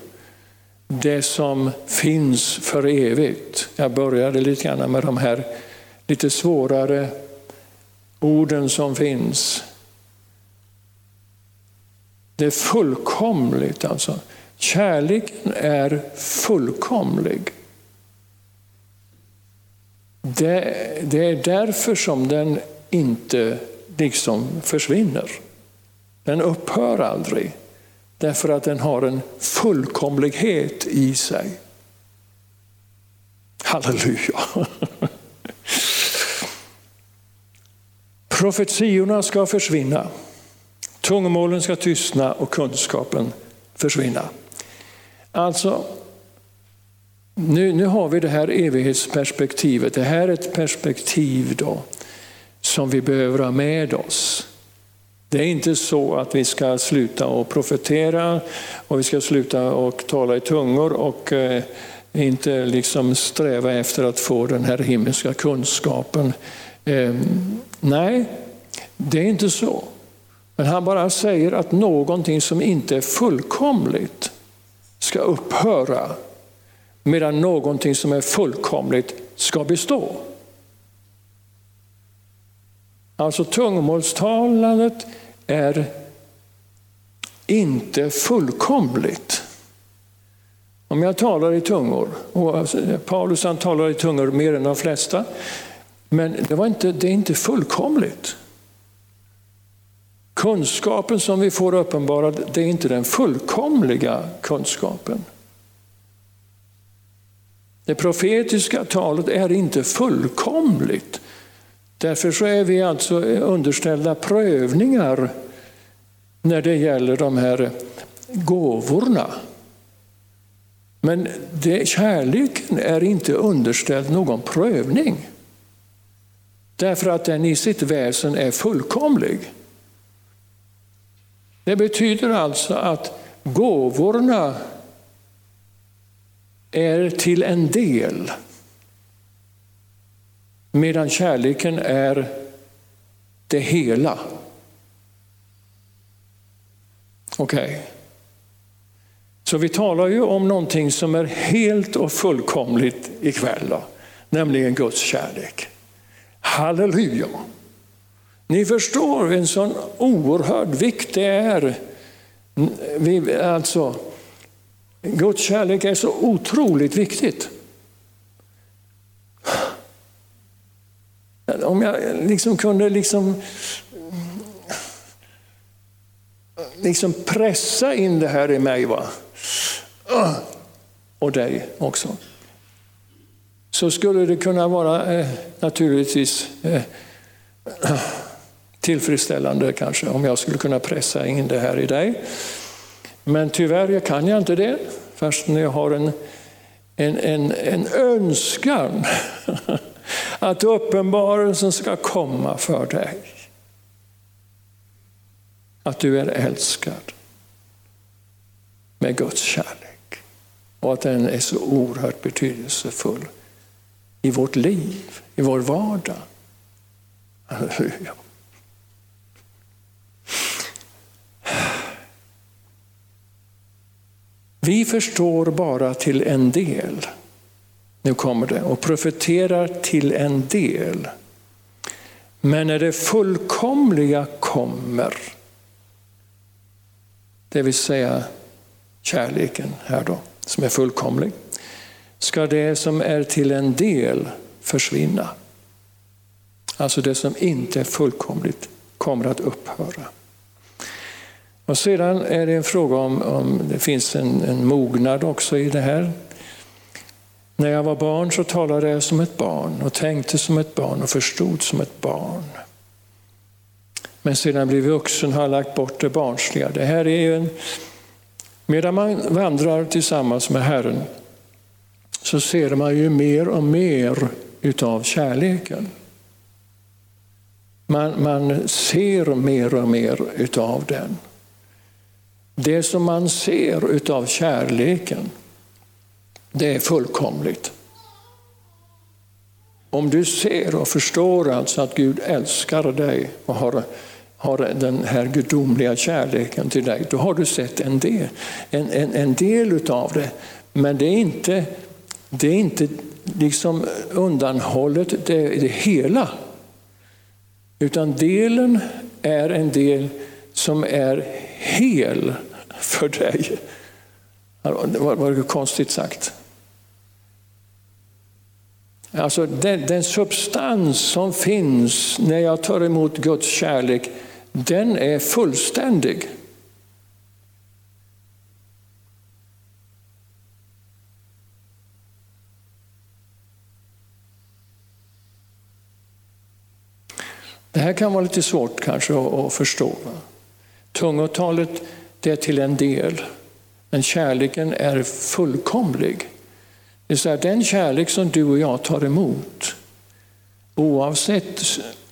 det som finns för evigt. Jag började lite grann med de här lite svårare orden som finns. Det är fullkomligt alltså. Kärleken är fullkomlig. Det, det, är därför som den inte liksom försvinner. Den upphör aldrig. Därför att den har en fullkomlighet i sig. Halleluja! Profetiorna ska försvinna. Tungomålen ska tystna och kunskapen försvinna. Alltså, nu, nu har vi det här evighetsperspektivet. Det här är ett perspektiv då som vi behöver ha med oss. Det är inte så att vi ska sluta att profetera och vi ska sluta och tala i tungor och eh, inte liksom sträva efter att få den här himmelska kunskapen. Eh, nej, det är inte så. Men han bara säger att någonting som inte är fullkomligt ska upphöra medan någonting som är fullkomligt ska bestå. Alltså tungomålstalandet är inte fullkomligt. Om jag talar i tungor, och alltså, Paulus han talar i tungor mer än de flesta, men det, var inte, det är inte fullkomligt. Kunskapen som vi får uppenbarad, det är inte den fullkomliga kunskapen. Det profetiska talet är inte fullkomligt. Därför så är vi alltså underställda prövningar när det gäller de här gåvorna. Men det, kärleken är inte underställd någon prövning. Därför att den i sitt väsen är fullkomlig. Det betyder alltså att gåvorna är till en del. Medan kärleken är det hela. Okej. Okay. Så vi talar ju om någonting som är helt och fullkomligt ikväll, då, nämligen Guds kärlek. Halleluja! Ni förstår en sån oerhörd vikt det är. Vi, alltså, Guds kärlek är så otroligt viktigt. Om jag liksom kunde liksom, liksom pressa in det här i mig. Va? Och dig också. Så skulle det kunna vara eh, naturligtvis eh, tillfredsställande kanske om jag skulle kunna pressa in det här i dig. Men tyvärr kan jag inte det, fast jag har en, en, en, en önskan *laughs* att uppenbarelsen ska komma för dig. Att du är älskad med Guds kärlek och att den är så oerhört betydelsefull i vårt liv, i vår vardag. Halleluja. Vi förstår bara till en del. Nu kommer det. Och profeterar till en del. Men när det fullkomliga kommer, det vill säga kärleken här då, som är fullkomlig, ska det som är till en del försvinna. Alltså det som inte är fullkomligt kommer att upphöra. Och sedan är det en fråga om, om det finns en, en mognad också i det här. När jag var barn så talade jag som ett barn och tänkte som ett barn och förstod som ett barn. Men sedan jag blivit vuxen har jag lagt bort det barnsliga. Det här är ju en, medan man vandrar tillsammans med Herren så ser man ju mer och mer utav kärleken. Man, man ser mer och mer utav den. Det som man ser utav kärleken, det är fullkomligt. Om du ser och förstår alltså att Gud älskar dig och har, har den här gudomliga kärleken till dig, då har du sett en del, en, en, en del utav det. Men det är inte, det är inte liksom undanhållet det, det hela. Utan delen är en del som är hel för dig. Det var, var det konstigt sagt. Alltså den, den, substans som finns när jag tar emot Guds kärlek, den är fullständig. Det här kan vara lite svårt kanske att förstå. Tungotalet det är till en del, men kärleken är fullkomlig. Det vill säga den kärlek som du och jag tar emot, oavsett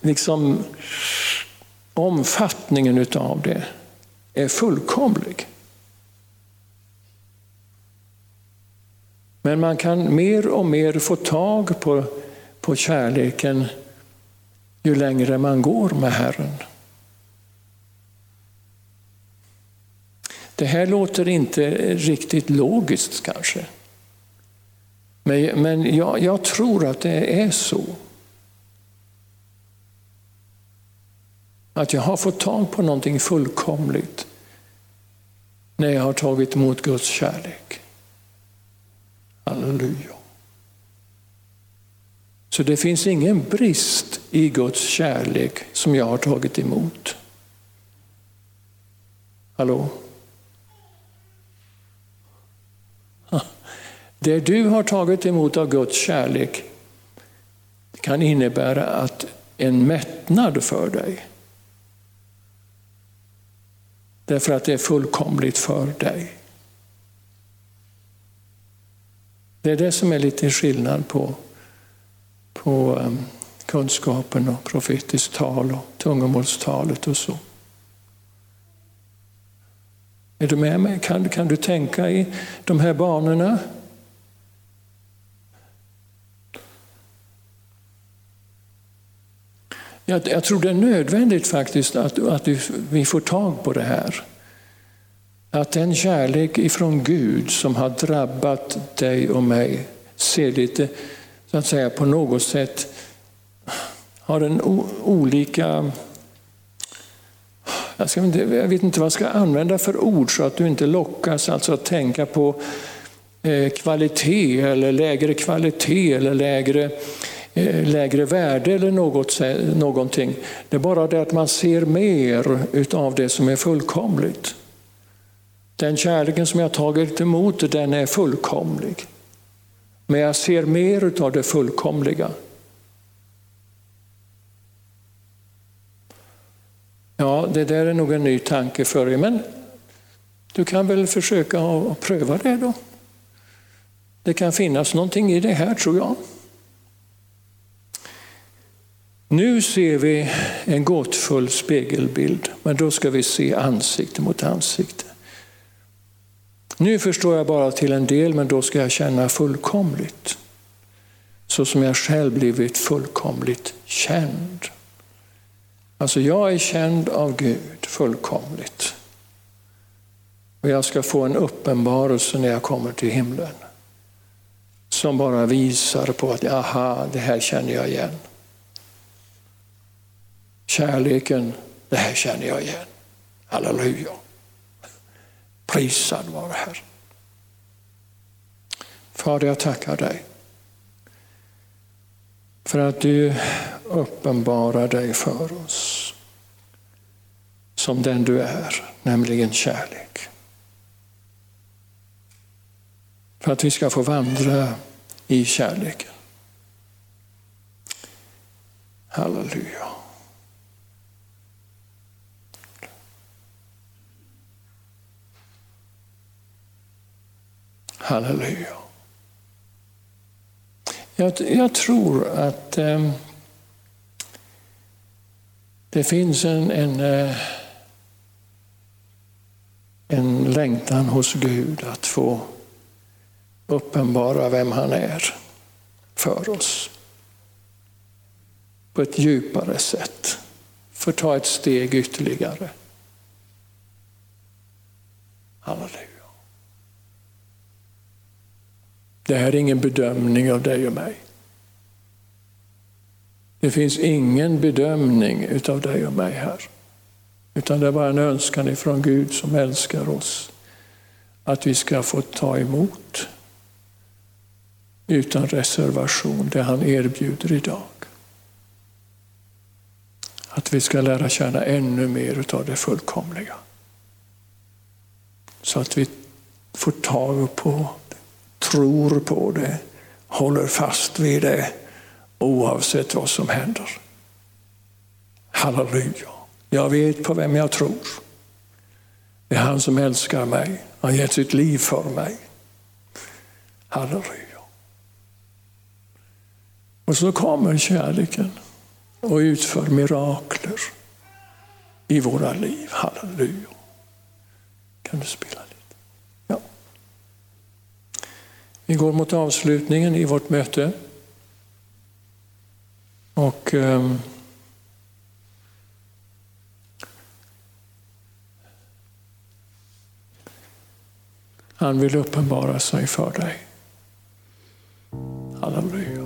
liksom omfattningen utav det, är fullkomlig. Men man kan mer och mer få tag på, på kärleken ju längre man går med Herren. Det här låter inte riktigt logiskt kanske. Men, men jag, jag tror att det är så. Att jag har fått tag på någonting fullkomligt när jag har tagit emot Guds kärlek. Halleluja. Så det finns ingen brist i Guds kärlek som jag har tagit emot. Hallå? Det du har tagit emot av Guds kärlek kan innebära att en mättnad för dig. Därför att det är fullkomligt för dig. Det är det som är lite skillnad på, på ehm, kunskapen och profetiskt tal och tungomålstalet och så. Är du med mig? Kan, kan du tänka i de här banorna? Jag, jag tror det är nödvändigt faktiskt att, att vi får tag på det här. att den kärlek ifrån Gud som har drabbat dig och mig ser lite, så att säga, på något sätt har en olika jag, ska inte, jag vet inte vad jag ska använda för ord så att du inte lockas alltså att tänka på eh, kvalitet eller lägre kvalitet eller lägre, Eh, lägre värde eller något, någonting. Det är bara det att man ser mer utav det som är fullkomligt. Den kärleken som jag tagit emot den är fullkomlig. Men jag ser mer utav det fullkomliga. Ja, det där är nog en ny tanke för dig, men du kan väl försöka att pröva det då. Det kan finnas någonting i det här tror jag. Nu ser vi en gåtfull spegelbild, men då ska vi se ansikte mot ansikte. Nu förstår jag bara till en del, men då ska jag känna fullkomligt. Så som jag själv blivit fullkomligt känd. Alltså jag är känd av Gud fullkomligt. Och jag ska få en uppenbarelse när jag kommer till himlen. Som bara visar på att, aha, det här känner jag igen. Kärleken, det här känner jag igen. Halleluja. Prisad vare Herren. Fader, jag tackar dig för att du uppenbarar dig för oss som den du är, nämligen kärlek. För att vi ska få vandra i kärleken. Halleluja. Halleluja. Jag, jag tror att eh, det finns en, en, eh, en längtan hos Gud att få uppenbara vem han är för oss. På ett djupare sätt. För att ta ett steg ytterligare. Halleluja. Det här är ingen bedömning av dig och mig. Det finns ingen bedömning av dig och mig här. Utan det är bara en önskan ifrån Gud som älskar oss. Att vi ska få ta emot utan reservation det han erbjuder idag. Att vi ska lära känna ännu mer utav det fullkomliga. Så att vi får tag på tror på det, håller fast vid det oavsett vad som händer. Halleluja. Jag vet på vem jag tror. Det är han som älskar mig. Han har gett sitt liv för mig. Halleluja. Och så kommer kärleken och utför mirakler i våra liv. Halleluja. Kan du spela? Vi går mot avslutningen i vårt möte. Och eh, Han vill uppenbara sig för dig. Halleluja.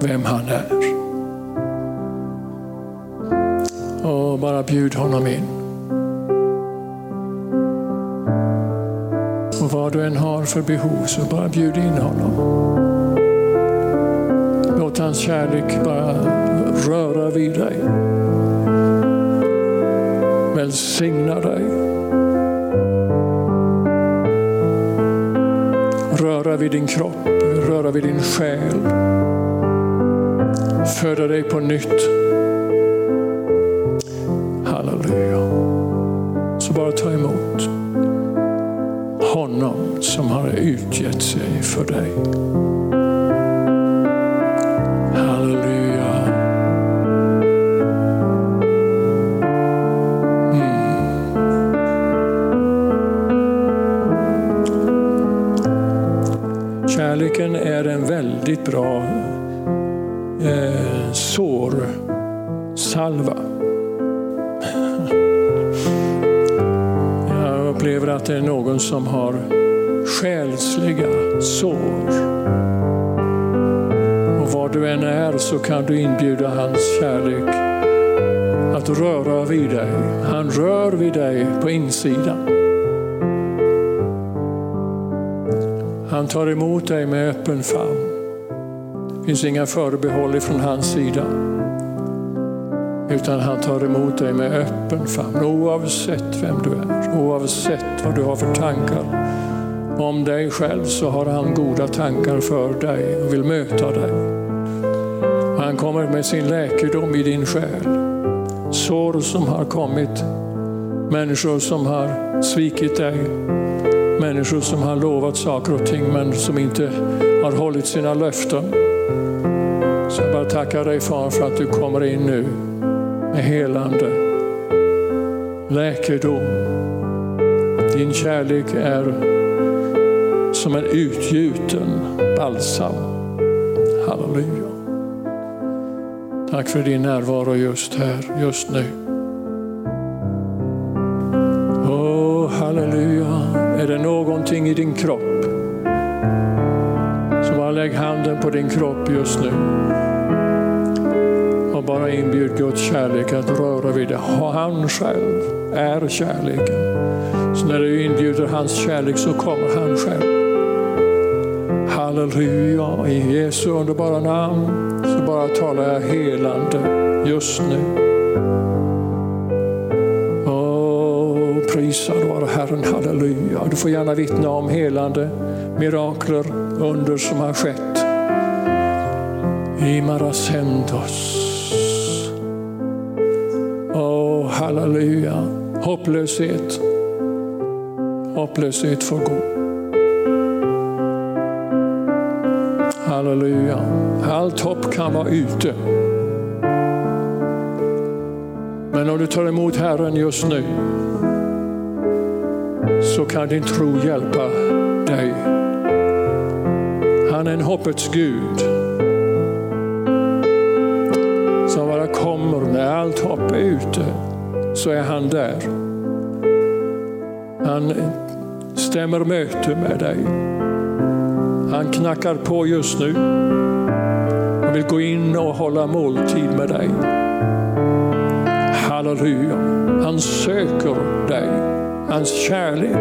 Vem han är. Och bara bjud honom in. Och vad du än har för behov så bara bjud in honom. Låt hans kärlek bara röra vid dig. Välsigna dig. Röra vid din kropp, röra vid din själ. Föda dig på nytt. Halleluja. Så bara ta emot honom som har utgett sig för dig. Halleluja. Mm. Kärleken är en väldigt bra som har själsliga sår. Och var du än är så kan du inbjuda hans kärlek att röra vid dig. Han rör vid dig på insidan. Han tar emot dig med öppen famn. Det finns inga förbehåll från hans sida. Utan han tar emot dig med öppen famn oavsett vem du är, oavsett vad du har för tankar. Om dig själv så har han goda tankar för dig och vill möta dig. Han kommer med sin läkedom i din själ. Sår som har kommit, människor som har svikit dig, människor som har lovat saker och ting men som inte har hållit sina löften. Så jag bara tackar dig far för att du kommer in nu med helande, läkedom. Din kärlek är som en utgjuten balsam. Halleluja. Tack för din närvaro just här, just nu. Oh, halleluja. Är det någonting i din kropp så bara lägg handen på din kropp just nu bara inbjud Guds kärlek att röra vid dig. Han själv är kärleken. Så när du inbjuder hans kärlek så kommer han själv. Halleluja, i Jesu underbara namn så bara talar jag helande just nu. Åh, prisad vare Herren, halleluja. Du får gärna vittna om helande, mirakler, under som har skett. I Hopplöshet. Hopplöshet får gå. Halleluja. Allt hopp kan vara ute. Men om du tar emot Herren just nu så kan din tro hjälpa dig. Han är en hoppets Gud som bara kommer när allt hopp är ute så är han där. Han stämmer möte med dig. Han knackar på just nu Han vill gå in och hålla måltid med dig. Halleluja. Han söker dig. Hans kärlek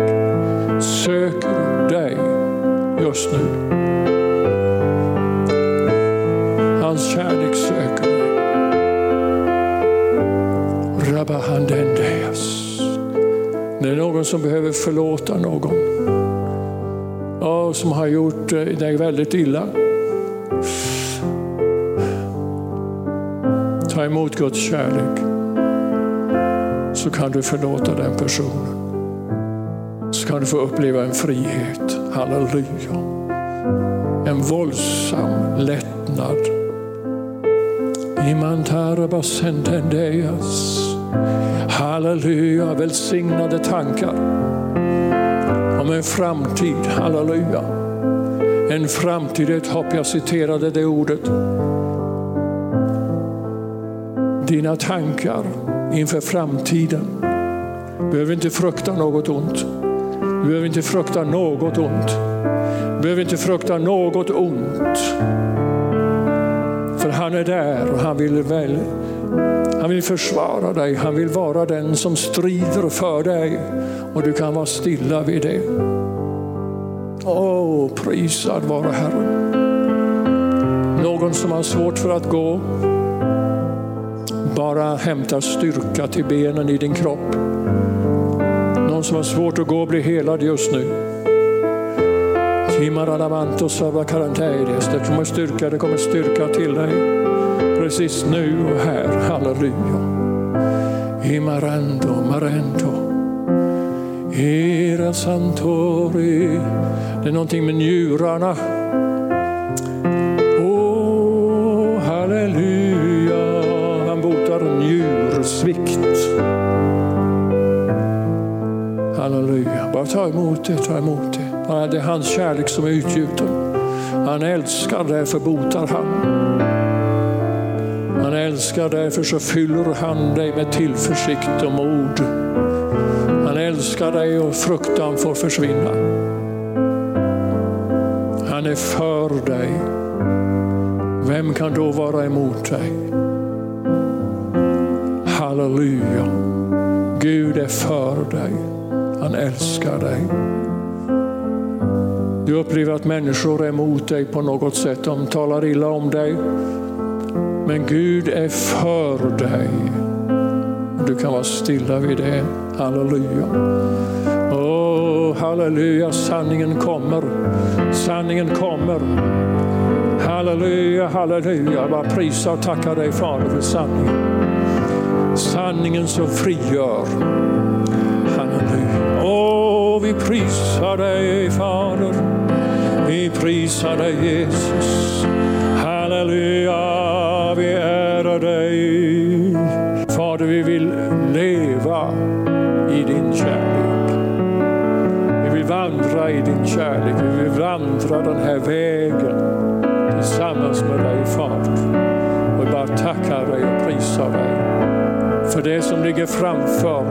söker dig just nu. Hans kärlek söker dig. Rabahandendeas. Det är någon som behöver förlåta någon. Ja, som har gjort eh, dig väldigt illa. Ta emot Guds kärlek. Så kan du förlåta den personen. Så kan du få uppleva en frihet. Halleluja. En våldsam lättnad. Imantara basentendeas. Halleluja, välsignade tankar om en framtid. Halleluja. En framtid, ett hopp. Jag citerade det ordet. Dina tankar inför framtiden. Du behöver inte frukta något ont. Du behöver inte frukta något ont. Du behöver inte frukta något ont. För han är där och han vill väl han vill försvara dig, han vill vara den som strider för dig och du kan vara stilla vid det. Åh, oh, prisad vare Herren. Någon som har svårt för att gå, bara hämta styrka till benen i din kropp. Någon som har svårt att gå blir helad just nu. Det kommer styrka, det kommer styrka till dig precis nu och här. Halleluja. Imarando, marendo. Era santori. Det är någonting med njurarna. Oh, halleluja. Han botar njursvikt. Halleluja. Bara ta emot det, ta emot det. Det är hans kärlek som är utgjuten. Han älskar, därför botar han. Han älskar, därför så fyller han dig med tillförsikt och mod. Han älskar dig och fruktan får försvinna. Han är för dig. Vem kan då vara emot dig? Halleluja. Gud är för dig. Han älskar dig. Du upplever att människor är emot dig på något sätt. De talar illa om dig. Men Gud är för dig. Du kan vara stilla vid det. Halleluja. Oh, halleluja, sanningen kommer. Sanningen kommer. Halleluja, halleluja. Jag bara prisa och tacka dig Fader för sanningen. Sanningen som frigör. Halleluja. Åh, vi prisar dig Fader. Vi prisar dig Jesus. I din kärlek. Vi vill vandra i din kärlek. Vi vill vandra den här vägen tillsammans med dig Fader. Och vi bara tackar dig och prisar dig. För det som ligger framför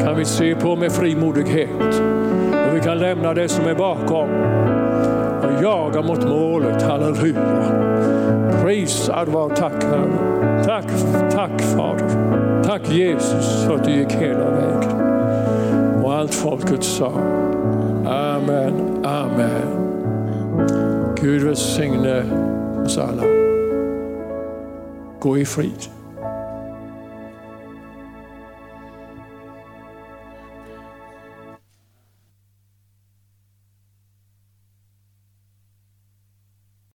kan vi se på med frimodighet. Och vi kan lämna det som är bakom och jaga mot målet. Halleluja. Prisad var tack Herre. Tack, tack Fader. Tack Jesus för att du gick hela vägen. Allt folket sa Amen, Amen. Gud välsigne oss alla. Gå i frid.